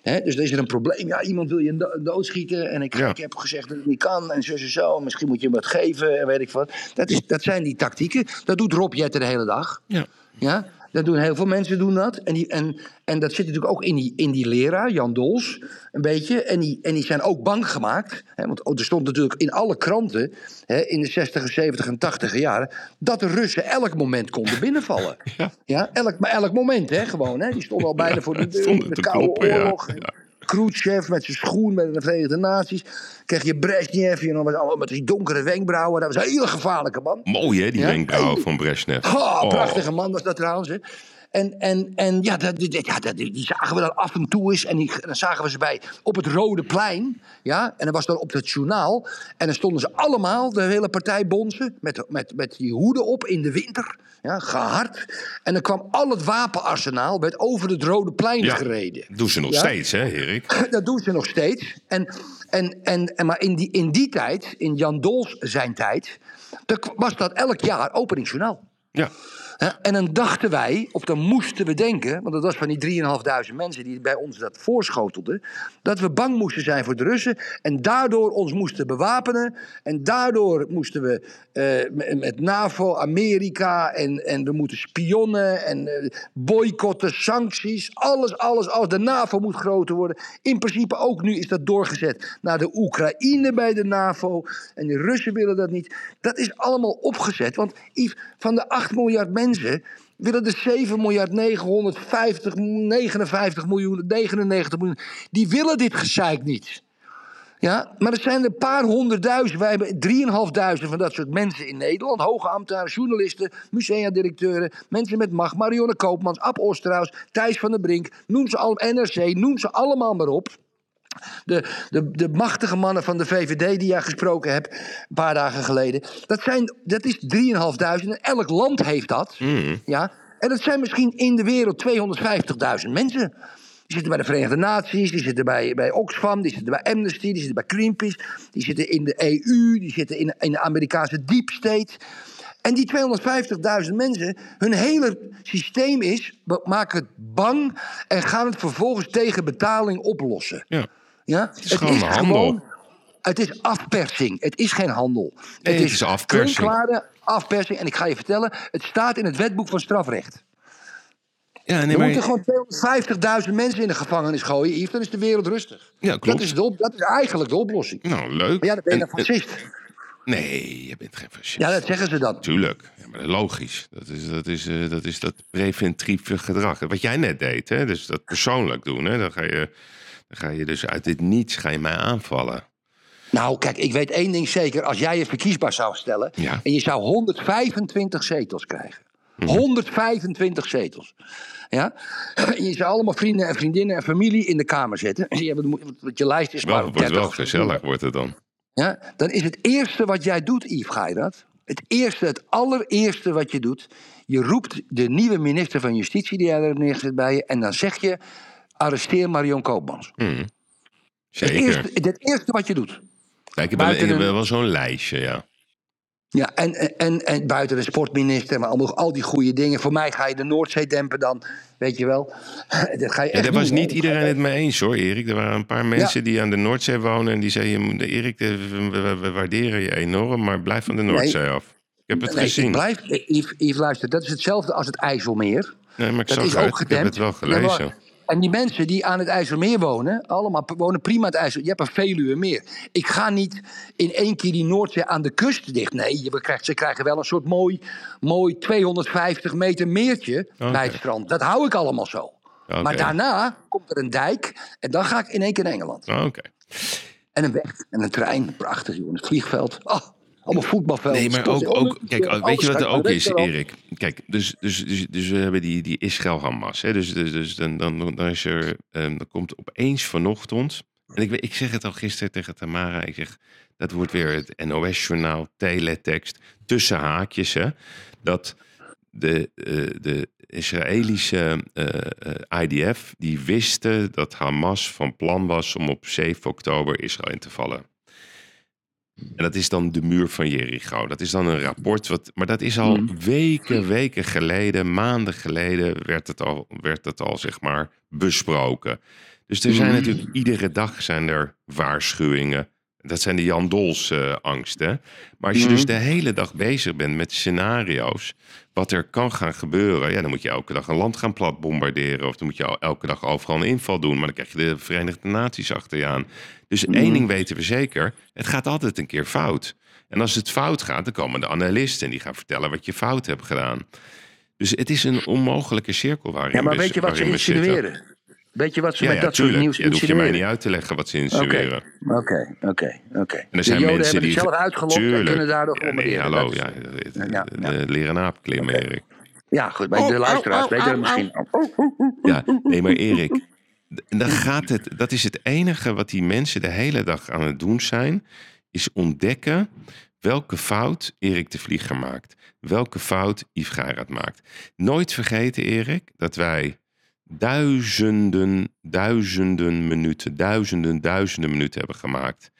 Hè, dus dan is er een probleem. Ja, iemand wil je do- doodschieten. En ik, Ja. ik heb gezegd dat het niet kan. En zo en zo. Misschien moet je hem wat geven. En weet ik wat. Dat, is, dat zijn die tactieken. Dat doet Rob Jetten de hele dag. Ja. Ja? Dat doen heel veel mensen doen dat. En, die, en, en dat zit natuurlijk ook in die, in die leraar, Jan Dols, een beetje. En die, en die zijn ook bang gemaakt. Hè, want er stond natuurlijk in alle kranten hè, in de 60, 70 en 80 jaren... dat de Russen elk moment konden binnenvallen. Ja. elk, maar elk moment, hè, gewoon. Hè. Die stonden al bijna voor de de te Koude. Oorlog. Ja. Khrushchev met zijn schoen met de Verenigde Naties. Kreeg je Brezhnev, je nog met, met die donkere wenkbrauwen. Dat was een hele gevaarlijke man. Mooi hè, die Ja? wenkbrauwen van Brezhnev. Oh. prachtige man was dat trouwens. Hè. En, en, en ja, dat, die- ja dat, die zagen we dan af en toe eens. En die, dan zagen we ze bij op het Rode Plein. Ja, en dat was dan op het journaal. En dan stonden ze allemaal, de hele partij bonzen, met, met, met die hoeden op in de winter. Ja, gehard. En dan kwam al het wapenarsenaal werd over het Rode Plein Ja. gereden. Doen ze nog Ja? steeds hè, Erik? Dat doen ze nog steeds. En, en, en, en, maar in die, in die tijd, in Jan Dols zijn tijd, dan was dat elk jaar openingsjournaal. Ja. En dan dachten wij, of dan moesten we denken, want dat was van die 3.500 mensen die bij ons dat voorschotelden, dat we bang moesten zijn voor de Russen en daardoor ons moesten bewapenen. En daardoor moesten we eh, met- NAVO, Amerika en, en we moeten spionnen en eh, boycotten, sancties, alles, alles, alles. De NAVO moet groter worden. In principe ook nu is dat doorgezet naar de Oekraïne bij de NAVO. En de Russen willen dat niet. Dat is allemaal opgezet. Want van de 8 miljard mensen willen de 7 miljard 950, 59 miljoen, 99 miljoen. Die willen dit gezeik niet. Ja, maar er zijn er een paar honderdduizend. Wij hebben 3.500 van dat soort mensen in Nederland. Hoge ambtenaren, journalisten, museadirecteuren, mensen met macht. Marianne Koopmans, Ab Osterhaus, Thijs van der Brink. Noem ze allemaal, NRC, noem ze allemaal maar op. De, de, de machtige mannen van de VVD die jij gesproken hebt een paar dagen geleden. Dat, zijn, dat is 3.500 en elk land heeft dat. Ja? En dat zijn misschien in de wereld 250.000 mensen. Die zitten bij de Verenigde Naties, die zitten bij, bij Oxfam, die zitten bij Amnesty, die zitten bij Greenpeace, die zitten in de EU, die zitten in, in de Amerikaanse deep state. En die 250.000 mensen, hun hele systeem is, we maken het bang en gaan het vervolgens tegen betaling oplossen. Ja. Ja? is gewoon handel. het is afpersing. Het is geen handel. Nee, het is afpersing. klinkklare afpersing. En ik ga je vertellen, het staat in het wetboek van strafrecht. Ja, nee, We maar... moeten gewoon 250.000 mensen in de gevangenis gooien, Yves. Dan is de wereld rustig. Ja, Dat klopt. is, de op- dat is eigenlijk de oplossing. Nou, leuk. Maar ja, dan ben je En- een fascist. Nee, je bent geen fascist. Ja, dat zeggen ze dan. Tuurlijk. Ja, maar logisch. Dat is dat, is, eh, dat, is dat preventieve gedrag. Wat jij net deed, hè? dus dat persoonlijk doen. Hè? Dan, ga je, dan ga je dus uit dit niets ga je mij aanvallen. Nou, kijk, ik weet één ding zeker. Als jij je verkiesbaar zou stellen... Ja. Mhm. en je zou 125 zetels krijgen. 125 zetels. Ja? En je zou allemaal vrienden en vriendinnen en familie in de Kamer zetten. Wat je lijst is Wel, maar het wordt 30 wel gezellig, wordt het dan. Ja? Dan is het eerste wat jij doet, Yves, ga je dat? Het eerste, het allereerste wat je doet... je roept de nieuwe minister van Justitie die jij er hebt neergezet bij je... en dan zeg je, arresteer Marion Koopmans. Het Zeker. eerste, het eerste wat je doet. Ja, ik heb, wel, ik buiten heb een- wel zo'n lijstje, ja. Ja, en, en, en buiten de sportminister, maar al die goede dingen. Voor mij ga je de Noordzee dempen dan, weet je wel. Dat ga je Ja, echt daar was niet iedereen het mee eens hoor, Erik. Er waren een paar mensen die aan de Noordzee wonen en die zeiden: Erik, we, waarderen je enorm, maar blijf van de Noordzee af. Ik heb het Nee, gezien. ik blijf, Yves, Yves, luister, dat is hetzelfde als het IJsselmeer. Nee, maar ik Dat zag is het. ook Ik heb het wel gelezen. En die mensen die aan het IJsselmeer wonen, allemaal wonen prima aan het IJssel. Je hebt een Veluwe meer. Ik ga niet in één keer die Noordzee aan de kust dicht. Nee, je krijgt, ze krijgen wel een soort mooi, mooi 250 meter meertje bij het strand. Dat hou ik allemaal zo. Maar daarna komt er een dijk en dan ga ik in één keer naar Engeland. Oké. En een weg en een trein. Prachtig, joh. Het vliegveld. Oh, allemaal voetbalveld. Nee, maar ook, ook kijk, alles weet je wat er ook is. Erik? Kijk, dus, dus, dus, dus we hebben die, die Israël-Hamas. Dus, dus, dus dan, dan, dan, is er, ehm, dan komt opeens vanochtend... En ik, ik zeg het al gisteren tegen Tamara. Ik zeg, dat wordt weer het NOS-journaal, teletext, tussen haakjes. Hè, dat de, eh, de Israëlische eh, eh, IDF, die wisten dat Hamas van plan was om op 7 oktober Israël in te vallen. En dat is dan de muur van Jericho. Dat is dan een rapport, wat, maar dat is al weken, weken geleden, maanden geleden, werd het al, werd het al zeg maar besproken. Dus er zijn natuurlijk iedere dag zijn er waarschuwingen. Dat zijn de Jan Dols eh, angsten. Maar als je Mhm. dus de hele dag bezig bent met scenario's, wat er kan gaan gebeuren, ja, dan moet je elke dag een land gaan plat bombarderen. Of dan moet je elke dag overal een inval doen. Maar dan krijg je de Verenigde Naties achter je aan. Dus Mhm. één ding weten we zeker: het gaat altijd een keer fout. En als het fout gaat, dan komen de analisten en die gaan vertellen wat je fout hebt gedaan. Dus het is een onmogelijke cirkel waarin Ja, maar we, weet je wat ze we insinueren? Weet je wat ze Ja, met ja, dat soort nieuws Ja, hoef je mij niet uit te leggen wat ze insinueren. oké, oké, oké. En De er zijn Joden mensen hebben die... het zelf uitgelokt en kunnen daardoor ja, nee, hallo, ja, de, leren aap klimmen, Erik. Ja, goed, maar Oh, de luisteraars au, weten au, misschien. Ja, nee, maar Erik, dan gaat het, dat is het enige wat die mensen de hele dag aan het doen zijn, is ontdekken welke fout Erik de Vlieger maakt. Welke fout Yves Garat maakt. Nooit vergeten, Erik, dat wij duizenden, duizenden minuten, duizenden, duizenden minuten hebben gemaakt.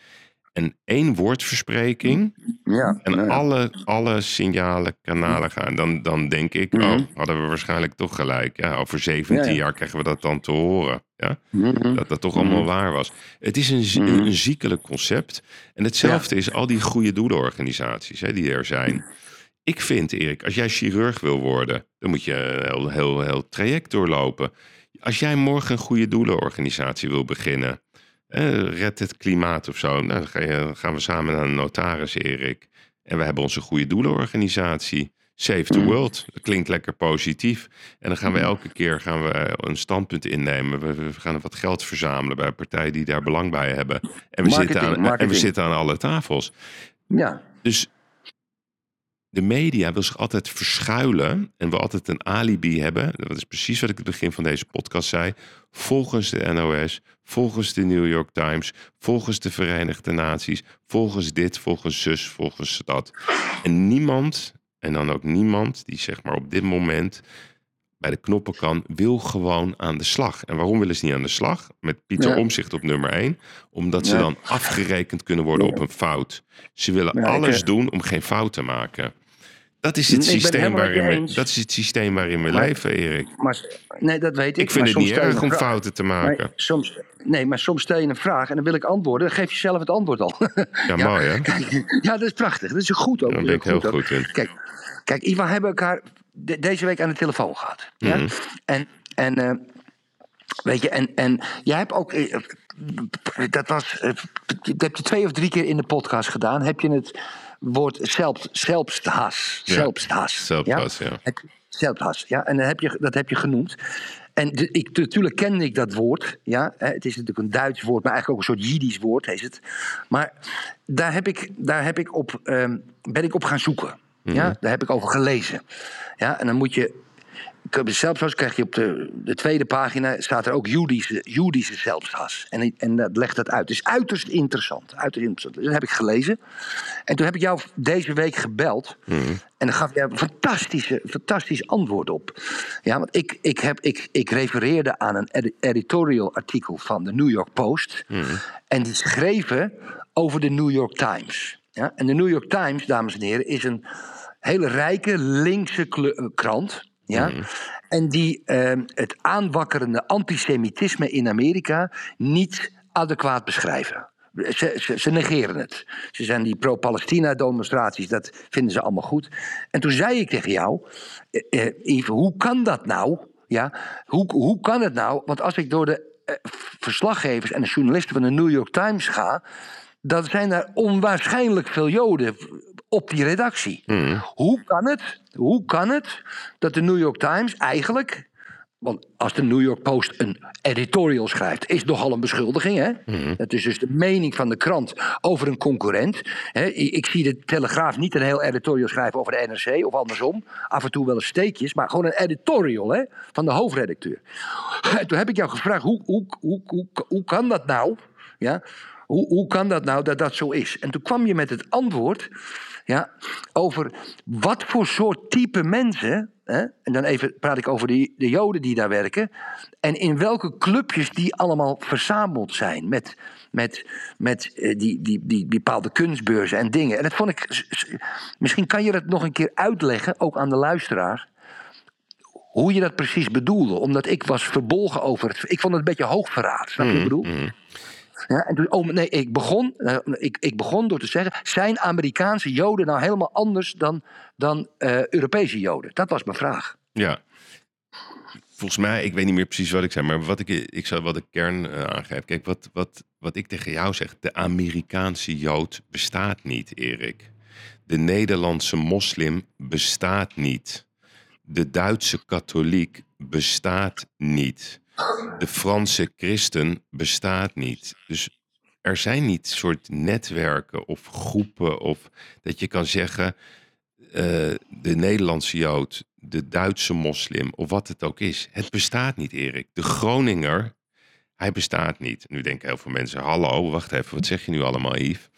En één woordverspreking Ja, en alle, alle signalen, kanalen gaan. Dan, dan denk ik, Mhm. oh, hadden we waarschijnlijk toch gelijk. Ja, over 17 Ja, ja. jaar krijgen we dat dan te horen. Ja? Mhm. Dat dat toch allemaal waar was. Het is Mhm. een ziekelijk concept. En hetzelfde is al die goede doelenorganisaties hè, die er zijn. Ik vind, Erik, als jij chirurg wil worden, dan moet je een heel, heel, heel traject doorlopen. Als jij morgen een goede doelenorganisatie wil beginnen, eh, red het klimaat of zo, nou, dan, gaan we samen naar een notaris, Erik. En we hebben onze goede doelenorganisatie. Save the World. Dat klinkt lekker positief. En dan gaan we elke keer gaan we een standpunt innemen. We, gaan wat geld verzamelen bij partijen die daar belang bij hebben. En we, Marketing, zitten, aan, en we zitten aan alle tafels. Ja, Dus de media wil zich altijd verschuilen en wil altijd een alibi hebben. Dat is precies wat ik in het begin van deze podcast zei. Volgens de NOS, volgens de New York Times, volgens de Verenigde Naties, volgens dit, volgens zus, volgens dat. En niemand, en dan ook niemand die zeg maar op dit moment bij de knoppen kan, wil gewoon aan de slag. En waarom willen ze niet aan de slag? Met Pieter Ja. Omzicht op nummer 1. Omdat ze Ja. dan afgerekend kunnen worden op een fout. Ze willen alles eh, doen om geen fout te maken. Dat is het, systeem waarin we, dat is het systeem waarin we Maar- leven, Erik. maar nee, dat weet ik. Ik vind maar het soms niet erg om fouten te Maar maken. soms, nee, maar soms stel je een vraag en dan wil ik antwoorden. Dan geef je zelf het antwoord al. Ja, mooi hè? Ja, dat is prachtig. Dat is goed ook. Daar Dat ben ik heel goed in. Kijk, kijk, Ivan, we hebben elkaar de- deze week aan de telefoon gehad. Ja? Mhm. En, en eh, weet je, en, en jij hebt ook, eh, dat was, eh, dat heb je twee of drie keer in de podcast gedaan. Heb je het woord zelf, zelfstas, Ja, zelfstas. ja. Zelfstas, ja. En dan heb je, dat heb je genoemd. En de, ik, natuurlijk kende ik dat woord. Ja. Hè, Het is natuurlijk een Duits woord, maar eigenlijk ook een soort Jiddisch woord is het. Maar daar, heb ik, daar heb ik op, ehm, ben ik op gaan zoeken. Ja, daar heb ik over gelezen. Ja, en dan moet je. Zelfstas krijg je op de, de tweede pagina. staat er ook Joedische zelfstas. En, en dat legt dat uit. Het is uiterst interessant. Uiterst interessant. Dat heb ik gelezen. En toen heb ik jou deze week gebeld. En dan gaf jij een fantastische, fantastisch antwoord op. Ja, want ik, ik, heb, ik, ik refereerde aan een edi- editorial artikel van de New York Post. En die schreven over de New York Times. Ja, en de New York Times, dames en heren, is een hele rijke linkse eh, krant. Ja? En die ehm, het aanwakkerende antisemitisme in Amerika niet adequaat beschrijven. Ze, ze, ze negeren het. Ze zijn die pro-Palestina-demonstraties, dat vinden ze allemaal goed. En toen zei ik tegen jou, eh, eh, Yves, hoe kan dat nou? Ja, hoe, hoe kan het nou? Want als ik door de eh, verslaggevers en de journalisten van de New York Times ga, dan zijn er onwaarschijnlijk veel Joden op die redactie. Hoe kan het? Hoe kan het dat de New York Times eigenlijk want als de New York Post een editorial schrijft, is nogal een beschuldiging. Hè? Dat is dus de mening van de krant over een concurrent. Hè? Ik zie de Telegraaf niet een heel editorial schrijven over de NRC of andersom. Af en toe wel eens steekjes, maar gewoon een editorial hè? van de hoofdredacteur. Toen heb ik jou gevraagd, hoe, hoe, hoe, hoe, hoe kan dat nou? Ja? Hoe, hoe kan dat nou dat dat zo is? En toen kwam je met het antwoord ja, over wat voor soort type mensen. Hè, en dan even praat ik over de, de Joden die daar werken. En in welke clubjes die allemaal verzameld zijn. Met, met, met eh, die, die, die bepaalde kunstbeurzen en dingen. En dat vond ik. Misschien kan je dat nog een keer uitleggen, ook aan de luisteraar. Hoe je dat precies bedoelde. Omdat ik was verbolgen over het. Ik vond het een beetje hoogverraad. Snap je wat ik bedoel? Ja, en oh, nee, ik begon, eh, ik, ik begon door te zeggen: zijn Amerikaanse Joden nou helemaal anders dan, dan eh, Europese Joden? Dat was mijn vraag. Ja. Volgens mij, ik weet niet meer precies wat ik zei, maar wat ik, ik zou wat de kern uh. Kijk, wat, wat, wat ik tegen jou zeg, de Amerikaanse Jood bestaat niet, Erik. De Nederlandse moslim bestaat niet. De Duitse katholiek bestaat niet. De Franse christen bestaat niet. Dus er zijn niet soort netwerken of groepen of dat je kan zeggen uh, de Nederlandse Jood, de Duitse moslim of wat het ook is. Het bestaat niet, Erik. De Groninger, hij bestaat niet. Nu denken heel veel mensen, hallo, wacht even, wat zeg je nu allemaal, Yves?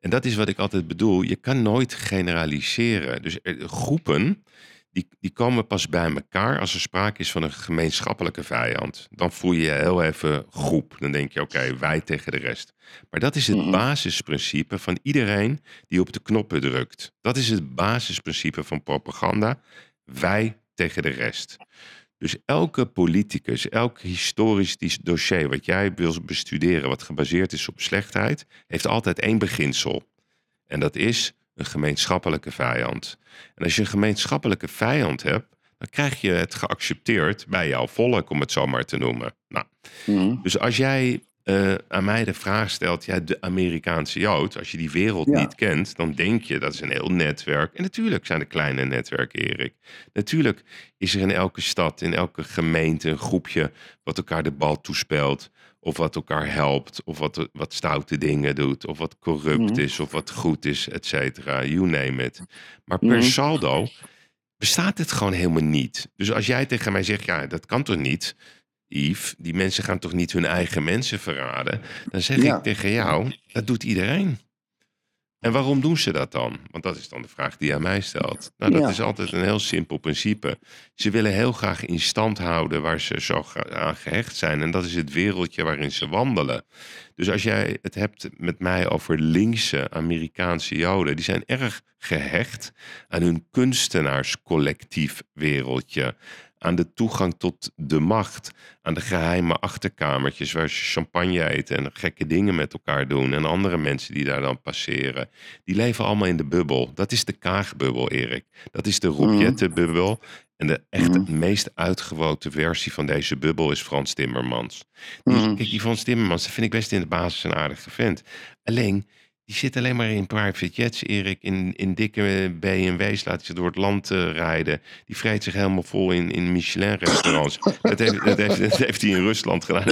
En dat is wat ik altijd bedoel. Je kan nooit generaliseren. Dus er, groepen, die, die komen pas bij elkaar als er sprake is van een gemeenschappelijke vijand. Dan voel je je heel even groep. Dan denk je, oké, wij tegen de rest. Maar dat is het basisprincipe van iedereen die op de knoppen drukt. Dat is het basisprincipe van propaganda. Wij tegen de rest. Dus elke politicus, elk historisch dossier wat jij wil bestuderen, wat gebaseerd is op slechtheid, heeft altijd één beginsel. En dat is een gemeenschappelijke vijand. En als je een gemeenschappelijke vijand hebt, dan krijg je het geaccepteerd bij jouw volk, om het zo maar te noemen. Nou, Mhm. dus als jij eh, aan mij de vraag stelt, ja, de Amerikaanse Jood, als je die wereld Ja. niet kent, dan denk je dat is een heel netwerk. En natuurlijk zijn er kleine netwerken, Erik. Natuurlijk is er in elke stad, in elke gemeente een groepje wat elkaar de bal toespeelt. Of wat elkaar helpt, of wat, wat stoute dingen doet, of wat corrupt Mhm. is, of wat goed is, et cetera. You name it. Maar per Mhm. saldo bestaat het gewoon helemaal niet. Dus als jij tegen mij zegt, ja, dat kan toch niet, Yves? Die mensen gaan toch niet hun eigen mensen verraden? Dan zeg Ja. ik tegen jou, dat doet iedereen. En waarom doen ze dat dan? Want dat is dan de vraag die je aan mij stelt. Nou, dat Ja. is altijd een heel simpel principe. Ze willen heel graag in stand houden waar ze zo aan gehecht zijn. En dat is het wereldje waarin ze wandelen. Dus als jij het hebt met mij over linkse Amerikaanse Joden, die zijn erg gehecht aan hun kunstenaarscollectief wereldje. Aan de toegang tot de macht. Aan de geheime achterkamertjes waar ze champagne eten en gekke dingen met elkaar doen. En andere mensen die daar dan passeren. Die leven allemaal in de bubbel. Dat is de kaagbubbel, Erik. Dat is de Robjette-bubbel. En de echt Mhm. meest uitgewoten versie van deze bubbel is Frans Timmermans. Die, Mhm. Kijk, die Frans Timmermans, dat vind ik best in de basis een aardige vent. Alleen, die zit alleen maar in private jets, Erik. In, in dikke BMW's laat zich door het land eh, rijden. Die vreet zich helemaal vol in, in Michelin-restaurants. dat, heeft, dat, heeft, dat heeft hij in Rusland gedaan.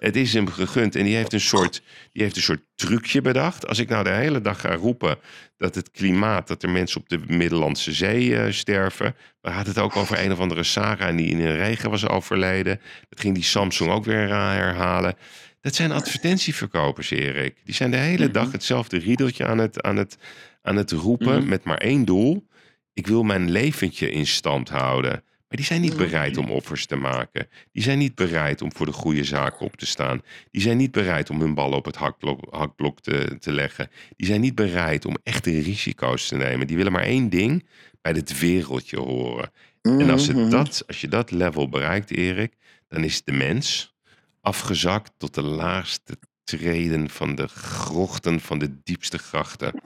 Het is hem gegund. En die heeft, een soort, die heeft een soort trucje bedacht. Als ik nou de hele dag ga roepen dat het klimaat... dat er mensen op de Middellandse Zee eh, sterven... We hadden het ook over een of andere Sarah die in een regen was overleden. Dat ging die Samsung ook weer herhalen. Dat zijn advertentieverkopers, Erik. Die zijn de hele dag hetzelfde riedeltje aan het, aan het, aan het roepen met maar één doel. Ik wil mijn leventje in stand houden. Maar die zijn niet bereid om offers te maken. Die zijn niet bereid om voor de goede zaken op te staan. Die zijn niet bereid om hun ballen op het hakblok, hakblok te, te leggen. Die zijn niet bereid om echte risico's te nemen. Die willen maar één ding, bij dit wereldje horen. En als, Mhm. het dat, als je dat level bereikt, Erik, dan is de mens afgezakt tot de laagste treden van de grochten van de diepste grachten.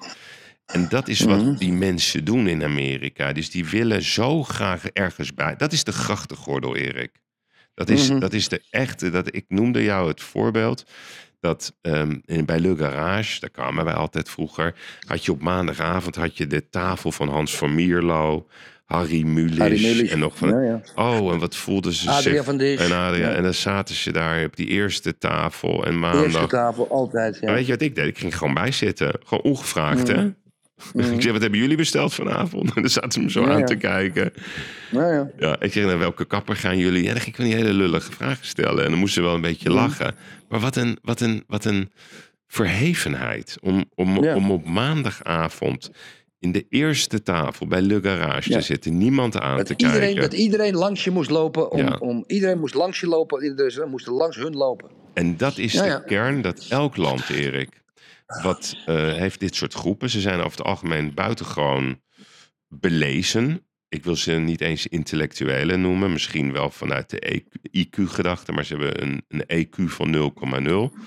En dat is wat Mhm. die mensen doen in Amerika. Dus die willen zo graag ergens bij. Dat is de grachtengordel, Erik. Dat is, Mhm. dat is de echte. Dat, ik noemde jou het voorbeeld. Dat ehm, in- bij Le Garage, daar kwamen wij altijd vroeger. Had je op maandagavond had je de tafel van Hans van Mierlo, Harry Mulisch. En nog van. Ja, ja. Oh, en wat voelden ze Adriaan zich. van. En, Adriaan, Ja. en dan zaten ze daar op die eerste tafel. En Eerste maandag. tafel, altijd. Ja. Weet je wat ik deed? Ik ging gewoon bijzitten. Gewoon ongevraagd, hè? Ik zei, wat hebben jullie besteld vanavond? En dan zaten ze me zo aan te kijken. Ja, ja. Ja, ik zeg, naar welke kapper gaan jullie? Ja, dan ging ik van die hele lullige vragen stellen. En dan moesten ze wel een beetje lachen. Maar wat een, wat een, wat een verhevenheid. Om, om, om op maandagavond in de eerste tafel bij Le Garage Ja. te zitten. Niemand aan Dat te iedereen, kijken. dat iedereen langs je moest lopen. Om, Ja. om, iedereen moest langs je lopen. Iedereen moest langs hun lopen. En dat is Ja, de kern dat elk land, Erik, wat eh, heeft dit soort groepen. Ze zijn over het algemeen buitengewoon belezen. Ik wil ze niet eens intellectuelen noemen. Misschien wel vanuit de E IQ-gedachte. Maar ze hebben een, een EQ van 0,0.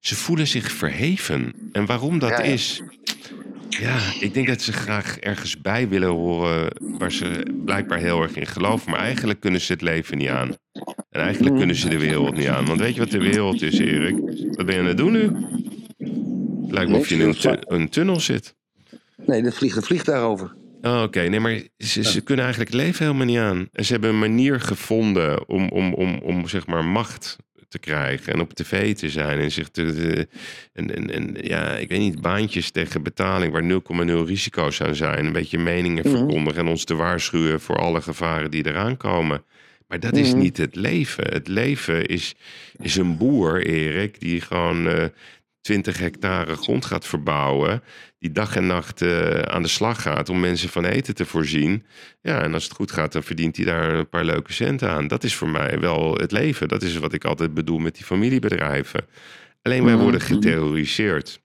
ze voelen zich verheven. En waarom dat is... Ja, ik denk dat ze graag ergens bij willen horen... waar ze blijkbaar heel erg in geloven. Maar eigenlijk kunnen ze het leven niet aan. En eigenlijk kunnen ze de wereld niet aan. Want weet je wat de wereld is, Erik? Wat ben je aan het doen nu? Lijkt me of je in een, tu- een tunnel zit. Nee, er vliegt een vliegtuig over. Oh, Oké, nee, maar ze, ze kunnen eigenlijk het leven helemaal niet aan. En ze hebben een manier gevonden om, om, om, om zeg maar macht te krijgen en op tv te zijn en zich te. te- en, en, en ja, ik weet niet, baantjes tegen betaling waar 0,0 risico's aan zijn. Een beetje meningen Mhm. verkondigen en ons te waarschuwen voor alle gevaren die eraan komen. Maar dat is Mhm. niet het leven. Het leven is, is een boer, Erik, die gewoon eh 20 hectare grond gaat verbouwen. Die dag en nacht eh, aan de slag gaat om mensen van eten te voorzien. Ja, en als het goed gaat, dan verdient hij daar een paar leuke centen aan. Dat is voor mij wel het leven. Dat is wat ik altijd bedoel met die familiebedrijven. Alleen wij Mhm. worden geterroriseerd.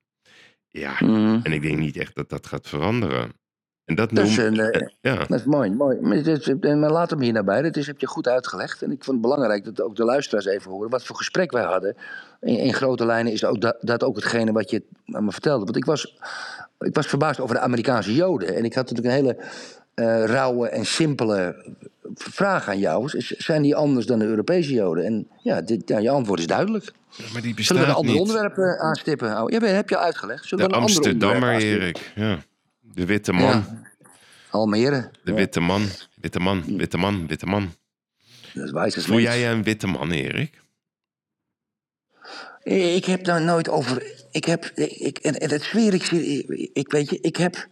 Ja, Mhm. en ik denk niet echt dat dat gaat veranderen. En dat Dat is, noem... een, eh, eh, ja. dat is mooi. mooi. Maar laat hem hier naar bij. Dat is, heb je goed uitgelegd. En ik vond het belangrijk dat ook de luisteraars even horen. Wat voor gesprek wij hadden. In, in grote lijnen is ook dat, dat ook hetgene wat je aan me vertelde. Want ik was, ik was verbaasd over de Amerikaanse Joden. En ik had natuurlijk een hele eh, rauwe en simpele vraag aan jou. Zijn die anders dan de Europese Joden? En ja, dit, ja je antwoord is duidelijk. Maar die Zullen we een ander onderwerp aanstippen? Oh, ja, heb je al uitgelegd. Zullen De we een ander Amsterdammer? Erik. Ja. De witte man. Ja. Almere. De witte man. Witte man, witte man, witte man. dat is wijs Voel jij je een witte man, Erik? Ik heb daar nooit over. Ik heb. Ik, en, en dat zweer ik. Ik weet je, ik heb.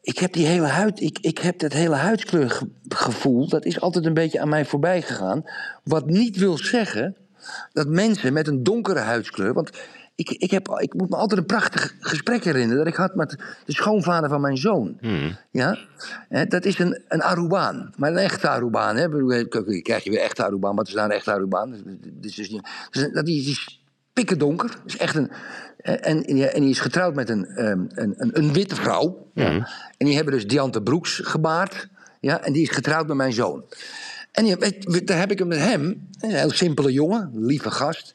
Ik heb die hele huid. Ik, ik heb dat hele huidskleurgevoel. Dat is altijd een beetje aan mij voorbij gegaan. Wat niet wil zeggen dat mensen met een donkere huidskleur. Want ik, ik, heb, ik moet me altijd een prachtig gesprek herinneren. dat ik had met de schoonvader van mijn zoon. Hmm. Ja, dat is een, een Arubaan. Maar een echte Arubaan. Hè? Krijg je weer echte Arubaan. Wat is nou een echte Arubaan? Dat is, dus niet, dus dat die, die is pikken donker. Is echt een, en, en, die- en die is getrouwd met een, ehm, een, een, een witte vrouw. Ja. En die hebben dus Diante Broeks gebaard. Ja, en die is getrouwd met mijn zoon. En die, weet- daar heb ik het met hem, een heel simpele jongen, lieve gast.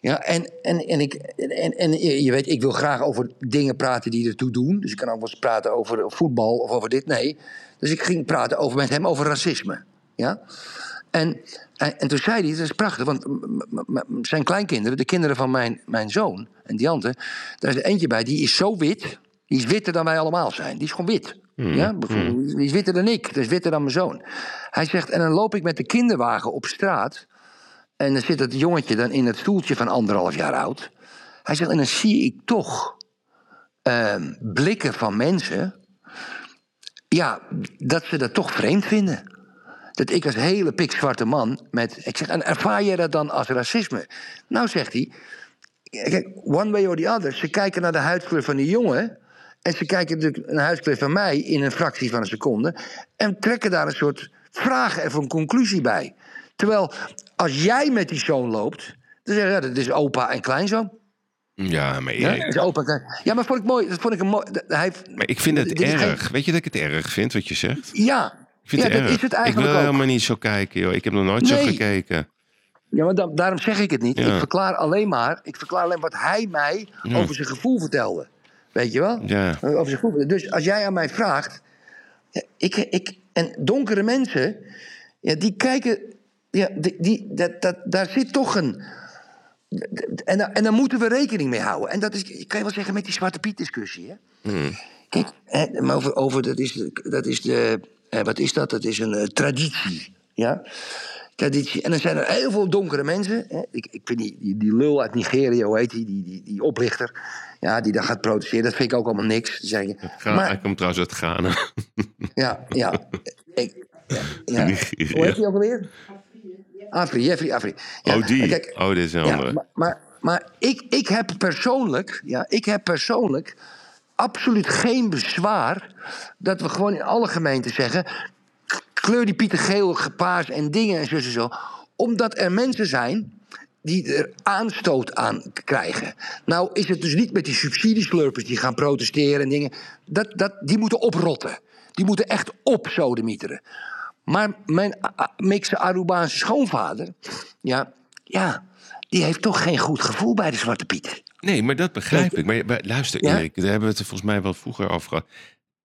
Ja, en, en, en, ik, en, en je je weet, ik wil graag over dingen praten die ertoe doen. Dus ik kan ook wel eens praten over voetbal of over dit. Nee. Dus ik ging praten over, met hem over racisme. Ja? En, en, en toen zei hij, dat is prachtig, want zijn kleinkinderen, de kinderen van mijn, mijn zoon en Diante, daar is er eentje bij, die is zo wit, die is witter dan wij allemaal zijn. Die is gewoon wit. Ja, bijvoorbeeld, die is witter dan ik, die is witter dan mijn zoon. Hij zegt, en dan loop ik met de kinderwagen op straat. En dan zit het jongetje dan in het stoeltje van anderhalf jaar oud. Hij zegt, en dan zie ik toch ehm, blikken van mensen. Ja, dat ze dat toch vreemd vinden. Dat ik als hele pikzwarte man met. Ik zeg, en ervaar jij dat dan als racisme? Nou, zegt hij. Kijk, one way or the other. Ze kijken naar de huidskleur van die jongen. En ze kijken natuurlijk naar de huidskleur van mij in een fractie van een seconde. En trekken daar een soort vraag of een conclusie bij. Terwijl als jij met die zoon loopt. Dan zeg je, ja, dat is opa en kleinzoon. Ja, maar Ja. Ja, maar vond ik mooi. Dat vond ik een mooi. Hij, Maar ik vind het geen- erg. Weet je dat ik het erg vind wat je zegt? Ja, Ik vind ja het dat erg. is het ik eigenlijk wil ook. helemaal niet zo kijken, joh. Ik heb nog nooit zo gekeken. Ja, maar da- daarom zeg ik het niet. Ja. Ik verklaar alleen maar. Ik verklaar alleen wat hij mij Ja. over zijn gevoel vertelde. Weet je wel? Ja. Over zijn gevoel. Dus als jij aan mij vraagt. ik, ik, en donkere mensen. Ja, die kijken. Ja, die, die, dat, dat, daar zit toch een. En, en daar moeten we rekening mee houden. En dat is, kan je wel zeggen, met die Zwarte Piet discussie. Hè? Hmm. Kijk, maar over, over dat is, dat is de. Eh, wat is dat? Dat is een eh, traditie. Ja? Traditie. En dan zijn er heel veel donkere mensen. Hè? Ik, ik vind die, die, die lul uit Nigeria, hoe heet die? Die, die, die oplichter. Ja, die daar gaat protesteren. Dat vind ik ook allemaal niks. Dan zeg je, Ga, maar, Hij komt trouwens uit Ghana. ja, ja. Ik, ja. Hoe heet die ook alweer? Afri, Jeffrey Afri. Ja, oh, die. kijk, oh, dit is een andere. maar maar, maar ik, ik heb persoonlijk, ja, ik heb persoonlijk absoluut geen bezwaar dat we gewoon in alle gemeenten zeggen: kleur die pieten geel, paars en dingen en zo en zo. Omdat er mensen zijn die er aanstoot aan krijgen. Nou is het dus niet met die subsidieslurpers die gaan protesteren en dingen. Dat, dat, die moeten oprotten. Die moeten echt opsodemieteren. Maar mijn Mikse Arubaanse schoonvader, ja, ja, die heeft toch geen goed gevoel bij de Zwarte Piet. Nee, maar dat begrijp ik. Maar, maar luister, Ja? Erik, daar hebben we het volgens mij wel vroeger over gehad.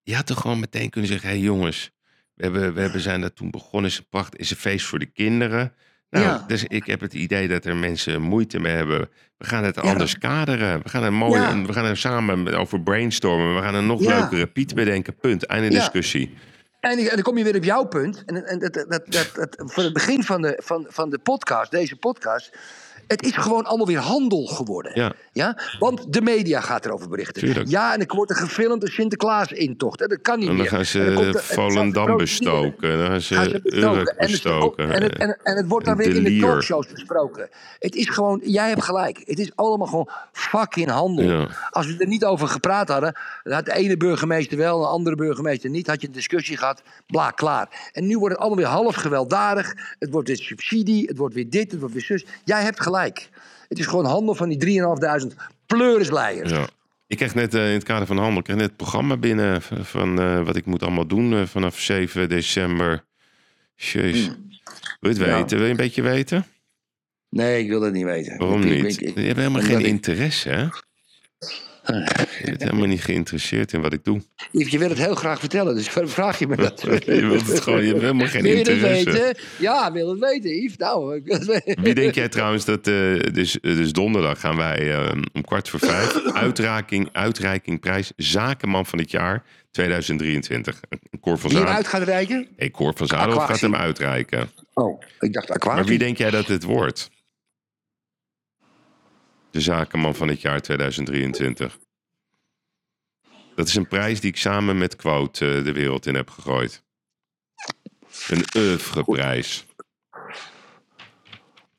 Je had toch gewoon meteen kunnen zeggen: hé hey, jongens, we, hebben, we hebben zijn dat toen begonnen. Is een pracht, is een feest voor de kinderen. Nou, Ja. dus ik heb het idee dat er mensen moeite mee hebben. We gaan het Ja. anders kaderen. We gaan er mooi, Ja. we gaan er samen over brainstormen. We gaan een nog leukere Piet bedenken. Punt. Einde discussie. En, en dan kom je weer op jouw punt. En, en dat, dat, dat, voor het begin van de, van, van de podcast, deze podcast. Het is gewoon allemaal weer handel geworden. Ja. Ja? Want de media gaat erover berichten. Tuurlijk. Ja, en er wordt er gefilmd een Sinterklaas-intocht. Dat kan niet En dan meer. gaan En ze dan komt en dan Volendam gaan ze bestoken. Dan gaan ze gaan ze bestoken. En, het, bestoken. en, het, en, en het wordt dan weer in de talkshows besproken. Het is gewoon, jij hebt gelijk. Het is allemaal gewoon fucking handel. Ja. Als we er niet over gepraat hadden, had de ene burgemeester wel, de andere burgemeester niet. Had je een discussie gehad, bla, klaar. En nu wordt het allemaal weer half gewelddadig. Het wordt weer subsidie, het wordt weer dit, het wordt weer zus. Jij hebt gelijk. Het is gewoon handel van die 3.500 pleurisleiers. Ja. Ik kreeg net eh, in het kader van handel, ik kreeg net het programma binnen van, van, eh, wat ik moet allemaal doen eh, vanaf 7 december. Jeez. Wil je het Hmm. Ja. weten? Wil je een beetje weten? Nee, ik wil het niet weten. Waarom Ik- niet? ik- ik- je hebt helemaal geen interesse, hè? Je bent helemaal niet geïnteresseerd in wat ik doe. Je wil het heel graag vertellen, dus waarom vraag je me dat? Je wilt het gewoon, je hebt helemaal geen Wil je het interesse. weten? Ja, wil het weten, Yves. Nou, ik. Wie denk jij trouwens dat... eh, dus, eh, dus donderdag gaan wij eh, om kwart voor vijf... Uitreiking, uitreiking prijs Zakenman van het jaar 2023. Een Cor van Zadel. uit gaat reiken? Hey, Cor van Zadel gaat hem uitreiken. Oh, ik dacht aquatie. Maar wie denk jij dat het wordt? De zakenman van het jaar 2023. Dat is een prijs die ik samen met Quote eh, de wereld in heb gegooid. Een oeuvreprijs.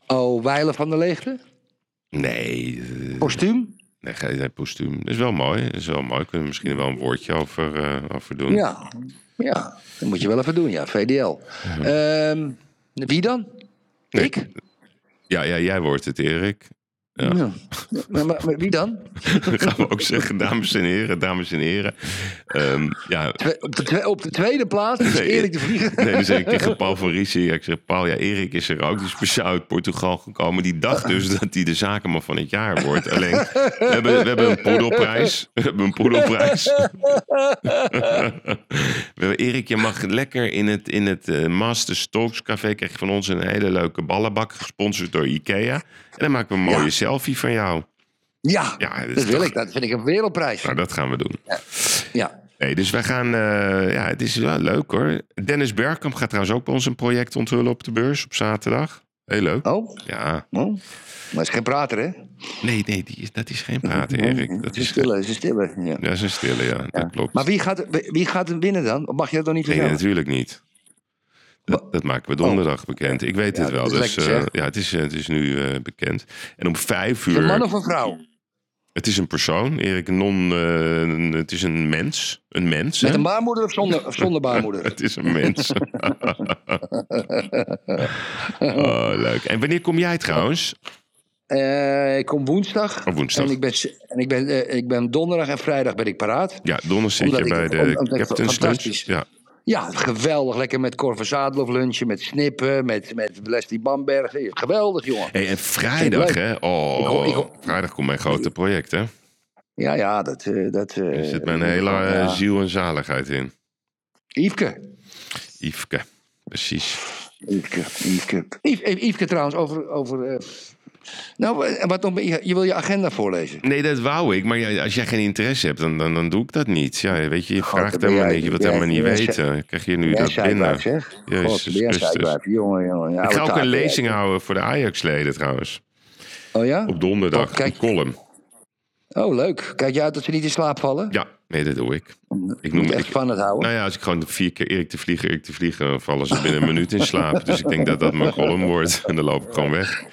Oh, Weilen van der Leegte? Nee, eh, Kostuum? nee, geen geen postuum. Dat is wel mooi. Dat is wel mooi. Kunnen we misschien wel een woordje over, eh, over doen. Ja. Ja, dat moet je wel even doen, ja. VDL. Ehm, wie dan? Nee. Ik? Ja, ja, jij wordt het, Erik. Ja. Ja. Maar, maar- maar wie dan? Dan gaan we ook zeggen, dames en heren, dames en heren. Ehm, ja, Op de, twe- op de tweede plaats is Nee, Erik de Vlieger. Nee, dan zeg ik tegen Paul van Riesen. Ik zeg, Paul, ja, Erik is er ook. Die is speciaal uit Portugal gekomen. Die dacht dus dat hij de zakenman van het jaar wordt. Alleen, we hebben, we hebben een poedelprijs. We hebben een poedelprijs. hebben, Erik, je mag lekker in het, in het eh, Master Stokes Café... krijg je van ons een hele leuke ballenbak, gesponsord door Ikea. En dan maken we een mooie Ja. selfie van jou. Ja, Ja, dat wil toch- ik. Dat vind ik een wereldprijs. Nou, dat gaan we doen. Ja. Nee, dus wij gaan... eh, ja, het is wel leuk hoor. Dennis Bergkamp gaat trouwens ook bij ons een project onthullen op de beurs op zaterdag. Heel leuk. Oh, Ja. oh. maar is geen prater, hè? Nee, nee, die is, dat is geen praten, Erik. Dat Het is is, stille, het is stille. Ja. ja, dat is een stille, ja. Dat klopt. Maar wie gaat, wie gaat hem winnen dan? Mag je dat nog niet Nee, vertellen? natuurlijk niet. Dat, dat maken we donderdag bekend. Ik weet Ja, het wel. is Dus eh, ja, het is, eh, het is nu eh, bekend. En om vijf het een uur... man of een vrouw? Het is een persoon, Erik. Non, eh, het is een mens. Een mens, Met hè? een baarmoeder of zonder, of zonder baarmoeder? Het is een mens. oh, leuk. En wanneer kom jij trouwens? Eh, ik kom woensdag. Op woensdag. En ik ben, en ik ben, eh, ik ben donderdag en vrijdag ben ik paraat. Ja, donderdag zit je ik- bij de ik Captain's fantastisch- Lunch. Ja. Ja, geweldig. Lekker met Cor van Zadelhoff lunchen, met Snippen, met, met Leslie Bamberg. Geweldig, jongen. Hey, en vrijdag, hè? Oh, Ik ik vrijdag komt mijn grote project, hè? Ja, ja, dat... eh, dat eh, Er zit mijn hele eh, ja. ziel en zaligheid in. Yveske. Yveske, precies. Yveske, Yveske. Yves- Yveske trouwens, over... over nou, wat nog, je, je wil je agenda voorlezen. Nee, dat wou ik. Maar als jij geen interesse hebt, dan, dan, dan doe ik dat niet. Ja, weet je, je God, vraagt helemaal niet. Je wilt helemaal niet weten. Krijg je nu dat binnen. zeg. Jezus God. Jongen, jongen. Ja, Ik ga ook een lezing houden voor de Ajax-leden trouwens. Oh ja? Op donderdag, kijk. een column. Oh, leuk. Kijk je uit dat ze niet in slaap vallen? Ja, nee, dat doe ik. Ik noem echt ik, spannend houden. Nou ja, als ik gewoon vier keer Erik te vliegen, Erik te vliegen, vallen ze binnen een minuut in slaap. Dus ik denk dat dat mijn column wordt. En dan loop ik gewoon weg.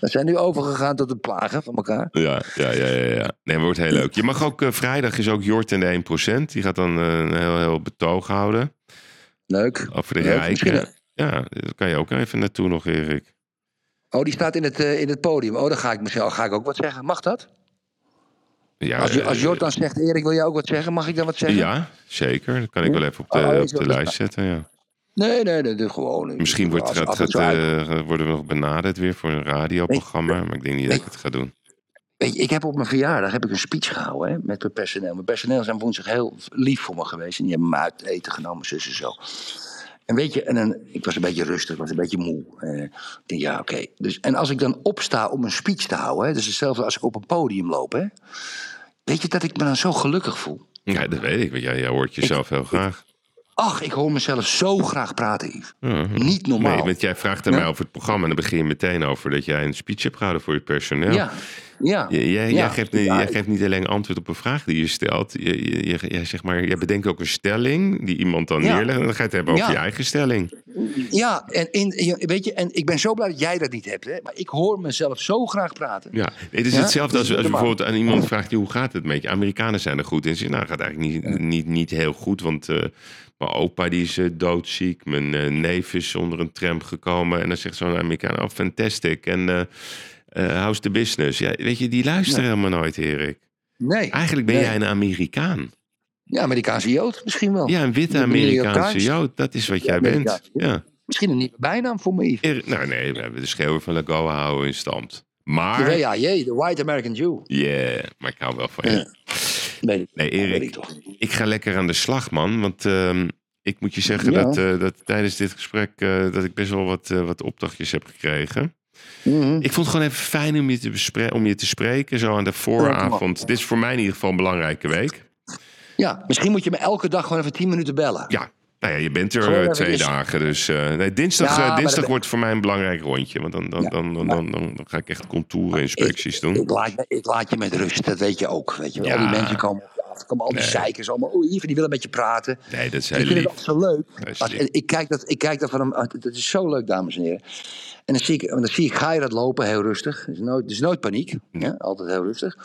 We zijn nu overgegaan tot het plagen van elkaar. Ja, ja, ja, ja. ja. Nee, maar wordt heel leuk. Je mag ook, eh, vrijdag is ook Jort en de 1%. Die gaat dan eh, een heel, heel betoog houden Leuk. over de rijken. Ja, daar kan je ook even naartoe nog, Erik. Oh, die staat in het, eh, in het podium. Oh, dan ga ik, misschien, ga ik ook wat zeggen. Mag dat? Ja, Als, als eh, Jort dan zegt, Erik, wil jij ook wat zeggen? Mag ik dan wat zeggen? Ja, zeker. Dat kan ik wel even op de, Oh, op de lijst zetten, ja. Nee, nee, nee, de gewoon. Misschien wordt, als- eh, worden we nog benaderd weer voor een radioprogramma. Maar ik denk niet dat ik het ga doen. Weet je, ik heb op mijn verjaardag heb ik een speech gehouden hè, met mijn personeel. Mijn personeel zijn woensdag heel lief voor me geweest. En die hebben me uit eten genomen, zus en zo. En weet je, en dan, ik was een beetje rustig, ik was een beetje moe. Eh, ik denk, ja, oké. Dus, en als ik dan opsta om een speech te houden, hè, dus hetzelfde als ik op een podium loop, hè, weet je dat ik me dan zo gelukkig voel? Ja, dat weet ik. Want jij, jij hoort jezelf heel graag. Ach, ik hoor mezelf zo graag praten, Yves. Mhm. Niet normaal. Nee, want jij vraagt aan mij over het programma. En dan begin je meteen over dat jij een speech hebt gehouden voor je personeel. Ja, ja. Jij, jij, Ja. jij, geeft, Ja, jij geeft niet alleen antwoord op een vraag die je stelt. Je, je, je- jij, zeg maar, jij bedenkt ook een stelling die iemand dan Ja. neerlegt. En dan ga je het hebben over je eigen stelling. Ja, en, in, je- weet je, en ik ben zo blij dat jij dat niet hebt. Hè? Maar ik hoor mezelf zo graag praten. Ja, het is hetzelfde als, als Normaal. bijvoorbeeld aan iemand vraagt... "Joh, hoe gaat het met je? Amerikanen zijn er goed in. Ze nou, gaat eigenlijk niet, niet, niet heel goed. Want eh, mijn opa die is eh, doodziek. Mijn eh, neef is onder een tram gekomen. En dan zegt zo'n Amerikaan, oh, fantastic. En eh how's the business? Ja, weet je, die luisteren helemaal nooit, Erik. Nee. Eigenlijk ben Nee. jij een Amerikaan. Ja, Amerikaanse Jood misschien wel. Ja, een witte Amerikaanse. Jood. Dat is wat jij bent. Ja. Misschien een nieuwe bijnaam voor me. Erik- nou nee, we hebben de schreeuwer van Lagoa houden in stand. Maar, Ja, ja, jee, de White American Jew. yeah, maar ik hou wel van je. Ja. Nee, Weet Erik, ik. Ik ga lekker aan de slag, man. Want ehm, ik moet je zeggen Ja. dat, eh, dat tijdens dit gesprek... eh, dat ik best wel wat, wat opdrachtjes heb gekregen. Mhm. Ik vond het gewoon even fijn om je te, bespre- om je te spreken. Zo aan de vooravond. Dit is voor mij in ieder geval een belangrijke week. Ja, misschien moet je me elke dag gewoon even 10 minuten bellen. Ja, nou ja, je bent er eh, twee dagen. Dus eh, nee, dinsdag, Ja, eh, dinsdag dat- wordt voor mij een belangrijk rondje. Want dan, dan, Ja, dan, dan, dan, dan, dan ga ik echt contourinspecties doen. Ik laat, je- ik laat je met rust, dat weet je ook. Weet je. wel. Al Ja. die mensen komen af, komen al die Nee. zeikers allemaal. Oh, Yves, die willen met je praten. Nee, dat is Ik heel vind het lief. altijd zo leuk. Dat is lief. ik, kijk dat, ik kijk dat van hem. Dat is zo leuk, dames en heren. En dan zie ik, dan zie ik Geirat lopen, heel rustig. Er is nooit, er is nooit paniek. Ja, altijd heel rustig.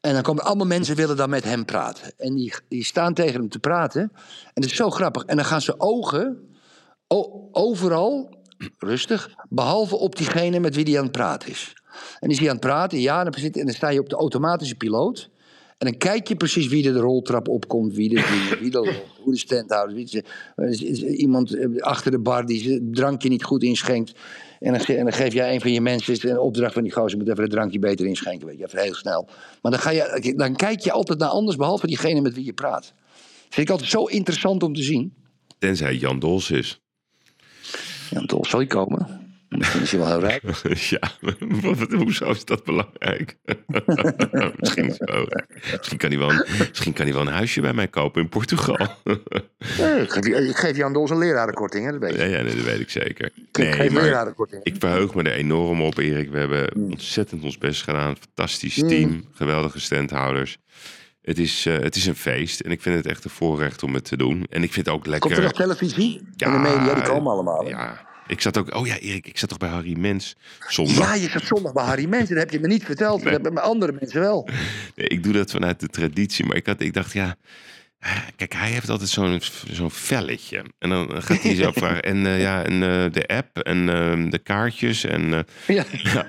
En dan komen allemaal mensen willen dan met hem praten. En die, die staan tegen hem te praten. En dat is zo grappig. En dan gaan ze ogen overal, rustig, behalve op diegene met wie hij aan het praten is. En die is hij aan het praten, ja, en dan, zit- en dan sta je op de automatische piloot. En dan kijk je precies wie er de roltrap opkomt, wie de, wie de, hoe de standhouder, wie de, iemand eh, achter de bar die zijn drankje niet goed inschenkt. En dan, ge- en dan geef jij een van je mensen een opdracht van die gozer, moet even het drankje beter inschenken, weet je, even heel snel. Maar dan, ga je, dan kijk je altijd naar anders, behalve diegene met wie je praat. Vind ik altijd zo interessant om te zien. Tenzij Jan Dols is. Ja, toch zal hij komen. Misschien is hij wel heel rijk. ja, hoezo is dat belangrijk? misschien, zo. misschien, kan hij wel een, misschien kan hij wel een huisje bij mij kopen in Portugal. ik, geef, je- Dols een lerarenkorting, hè, dat weet je. ja, ja nee, dat weet ik zeker. ik Nee, geef lerarenkorting. ik verheug me er enorm op, Erik. We hebben ontzettend ons best gedaan. Fantastisch team, geweldige standhouders. Het is, eh, het is een feest en ik vind het echt een voorrecht om het te doen. En ik vind het ook lekker... Komt er nog televisie? en de media, die komen allemaal. hè? Ja, ik zat ook... Oh ja, Erik, ik zat toch bij Harry Mens zondag. Ja, je zat zondag bij Harry Mensen. Dat heb je me niet verteld. Dat hebben mijn andere mensen wel. Nee, ik doe dat vanuit de traditie, maar ik, had, ik dacht, ja... Kijk, hij heeft altijd zo'n zo'n velletje. En dan gaat hij zo vragen. En eh, ja, en eh, de app en eh, de kaartjes en... Ja.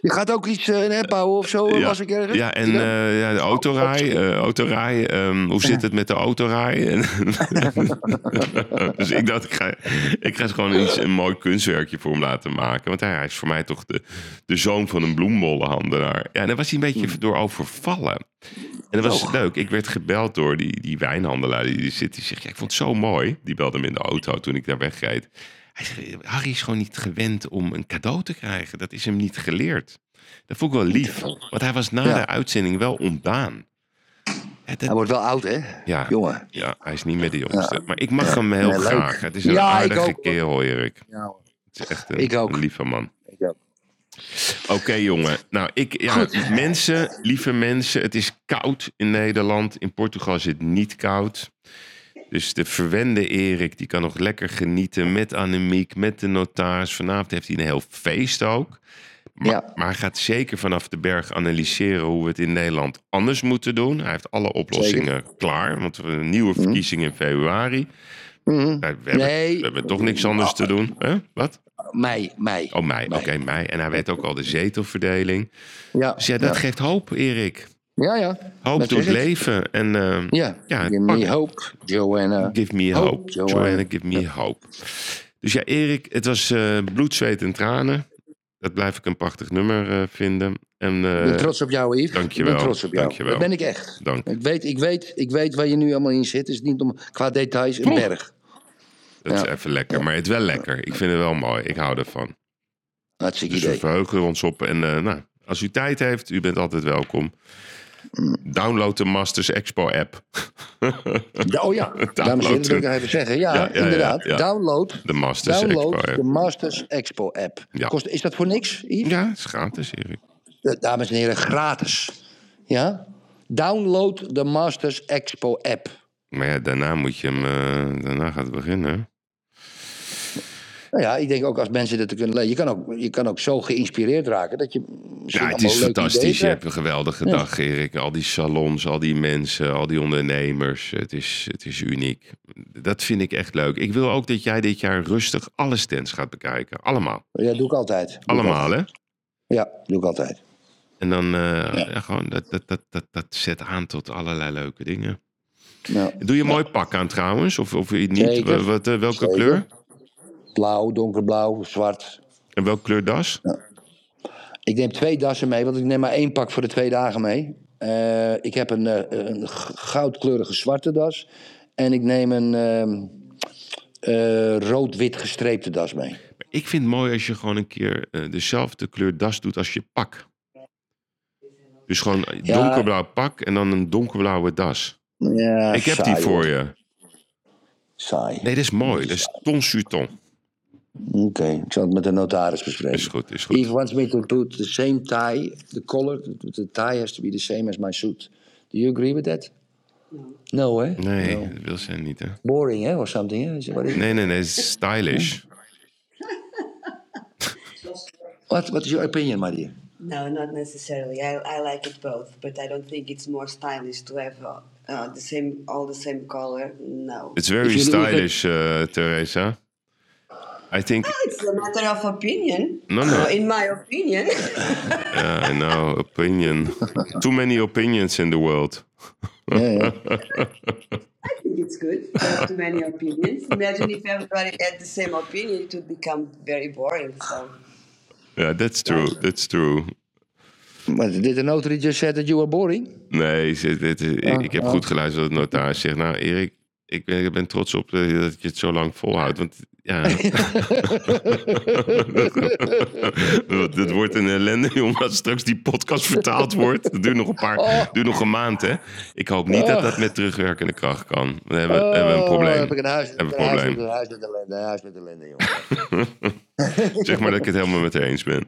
Je gaat ook iets uh, een app houden of zo, ja, was ik ergens? ja, en eh, ja, de autorij. eh autorij ehm, hoe zit het met de autorij? Dus ik dacht, ik ga, ik ga gewoon iets, een mooi kunstwerkje voor hem laten maken. Want hij, hij is voor mij toch de, de zoon van een bloembollenhandelaar. Ja, en daar was hij een beetje door overvallen. En dat was leuk. Ik werd gebeld door die, die wijnhandelaar die, die zit. Die zegt, ja, ik vond het zo mooi. Die belde me in de auto toen ik daar wegreed. Hij Harry is gewoon niet gewend om een cadeau te krijgen. Dat is hem niet geleerd. Dat vond ik wel lief. Want hij was na Ja. de uitzending wel ontdaan. Ja, dat- Hij wordt wel oud, hè? ja, Jongen. ja, hij is niet meer de jongste. Maar ik mag hem heel Nee, leuk. graag. Het is een Ja, ik aardige kerel, Erik. Het is echt een, Ik ook. een lieve man. Ik ook. Oké, jongen. Nou, ik, ja, Goed. mensen, lieve mensen, het is koud in Nederland. In Portugal is het niet koud. Dus de verwende Erik, die kan nog lekker genieten met Annemiek, met de notaris. Vanavond heeft hij een heel feest ook. Maar, Ja. maar hij gaat zeker vanaf de berg analyseren hoe we het in Nederland anders moeten doen. Hij heeft alle oplossingen klaar, want we hebben nieuwe verkiezingen in februari. Mhm. Nou, We hebben, Nee. we hebben toch niks anders te doen. Hè? Wat? Mei, mei. Oh, mei. Oké, mei. En hij weet ook al de zetelverdeling. Ja, Dus ja, dat ja. geeft hoop, Erik. Ja, ja. Hoop doet leven. En eh, Ja, Ja, give me hope, Joanna. give me Hope, hope. Joanna. Joanna, give me hope. Dus ja, Erik, het was eh, bloed, zweet en tranen. Dat blijf ik een prachtig nummer eh, vinden. En, eh, Ik ben trots op jou, Yves. dankjewel, Ik ben trots op jou. dankjewel. Dat ben ik echt. Dank. Ik weet, ik, weet, ik weet waar je nu allemaal in zit. Het is niet om, qua details een berg. Dat Ja. is even lekker. Maar het is wel lekker. Ik vind het wel mooi. Ik hou ervan. Hartstikke Dus we idee. verheugen ons op. En nou, als u tijd heeft, u bent altijd welkom. Download de Masters Expo app. Ja, Oh ja, dames en heren, dat wil ik nog even zeggen. Ja, Ja, ja, ja, inderdaad. ja. Download, De Masters download Expo de app. Masters Expo app. Ja. Kost, is dat voor niks, Yves? Ja, het is gratis, Erik. Dames en heren, gratis. Ja? Download de Masters Expo app. Maar ja, daarna moet je hem... eh, daarna gaat het beginnen. Nou ja, ik denk ook als mensen dit te kunnen lezen. Je kan ook, je kan ook zo geïnspireerd raken dat je Ja, het is fantastisch. Je hebt een geweldige dag, Erik. Al die salons, al die mensen, al die ondernemers. Het is, het is uniek. Dat vind ik echt leuk. Ik wil ook dat jij dit jaar rustig alle stands gaat bekijken. Allemaal. Ja, doe ik altijd. Doe Allemaal, hè? Ja, doe ik altijd. En dan eh, ja, gewoon, dat, dat, dat, dat, dat zet aan tot allerlei leuke dingen. Ja. Doe je een mooi pak aan trouwens? Of, of niet? Zeker. Wat, eh, welke Zeker. kleur? Blauw, donkerblauw, zwart. En welke kleur das? Ik neem twee dassen mee, want ik neem maar één pak voor de twee dagen mee. Eh, ik heb een, eh, een goudkleurige zwarte das. En ik neem een ehm, eh, rood-wit gestreepte das mee. Ik vind het mooi als je gewoon een keer dezelfde kleur das doet als je pak. Dus gewoon Ja. donkerblauw pak en dan een donkerblauwe das. Ja, ik heb saai, die voor hoor. je. Saai. Nee, dat is mooi. Dat is ton sur ton. Oké, ik zal het met de notaris bespreken. Is goed, is goed. He wants me to put the same tie, the color, the, the tie has to be the same as my suit. Do you agree with that? No, hè? Nee, No. dat wil ze niet, hè? Boring, hè, or something, hè? Is it- What, is, Nee, nee, nee, het is stylish. what, what is your opinion, my dear? No, not necessarily. I, I like it both, but I don't think it's more stylish to have uh, the same, all the same color. No, It's very stylish, uh, Teresa. I think, it's a matter of opinion. No, no. Uh, in my opinion, yeah, I know, opinion. Too many opinions in the world. Ja, ja. I think it's good to have too many opinions. Imagine if everybody had the same opinion, it would become very boring. So. Yeah, that's true, that's true. But did the notary just said that you were boring? Nee, ze- dit, is- ik, ik heb oh. goed geluisterd wat de notaris zegt. Nou, Erik, ik ben, ik ben trots op dat je het zo lang volhoudt. Want ja. Dit wordt een ellende, jongen. Als straks die podcast vertaald wordt. Dat duurt nog een paar. Oh. duurt nog een maand, hè? Ik hoop niet dat dat met terugwerkende kracht kan. Dan hebben, we- hebben we een Oh, probleem. heb ik een huis, we een een huis, met, een huis met ellende, een huis met ellende, jongen. Zeg maar dat ik het helemaal met haar eens ben.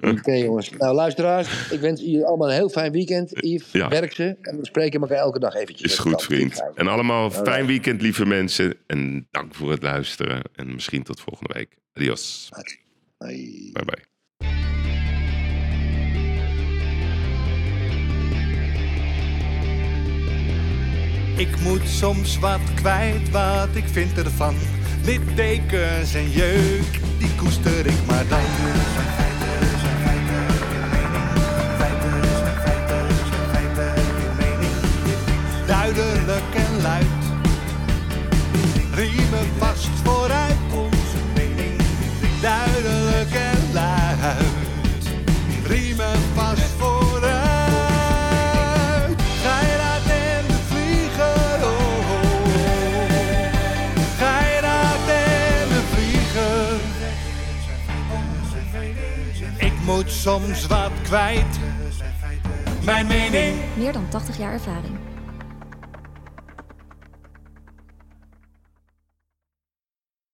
Oké, jongens. Nou, luisteraars, ik wens jullie allemaal een heel fijn weekend. Yves, Ja. werk ze. En we spreken elkaar elke dag eventjes. Is goed, vriend. En allemaal fijn weekend, lieve mensen. En dank voor het luisteren. En misschien tot volgende week. Adios. Bye bye. Ik moet soms wat kwijt, wat ik vind ervan. Littekens en jeuk, die koester ik maar dan. Duidelijk en luid, riemen vast vooruit. Moet soms wat kwijt. Mijn mening Meer dan 80 jaar ervaring.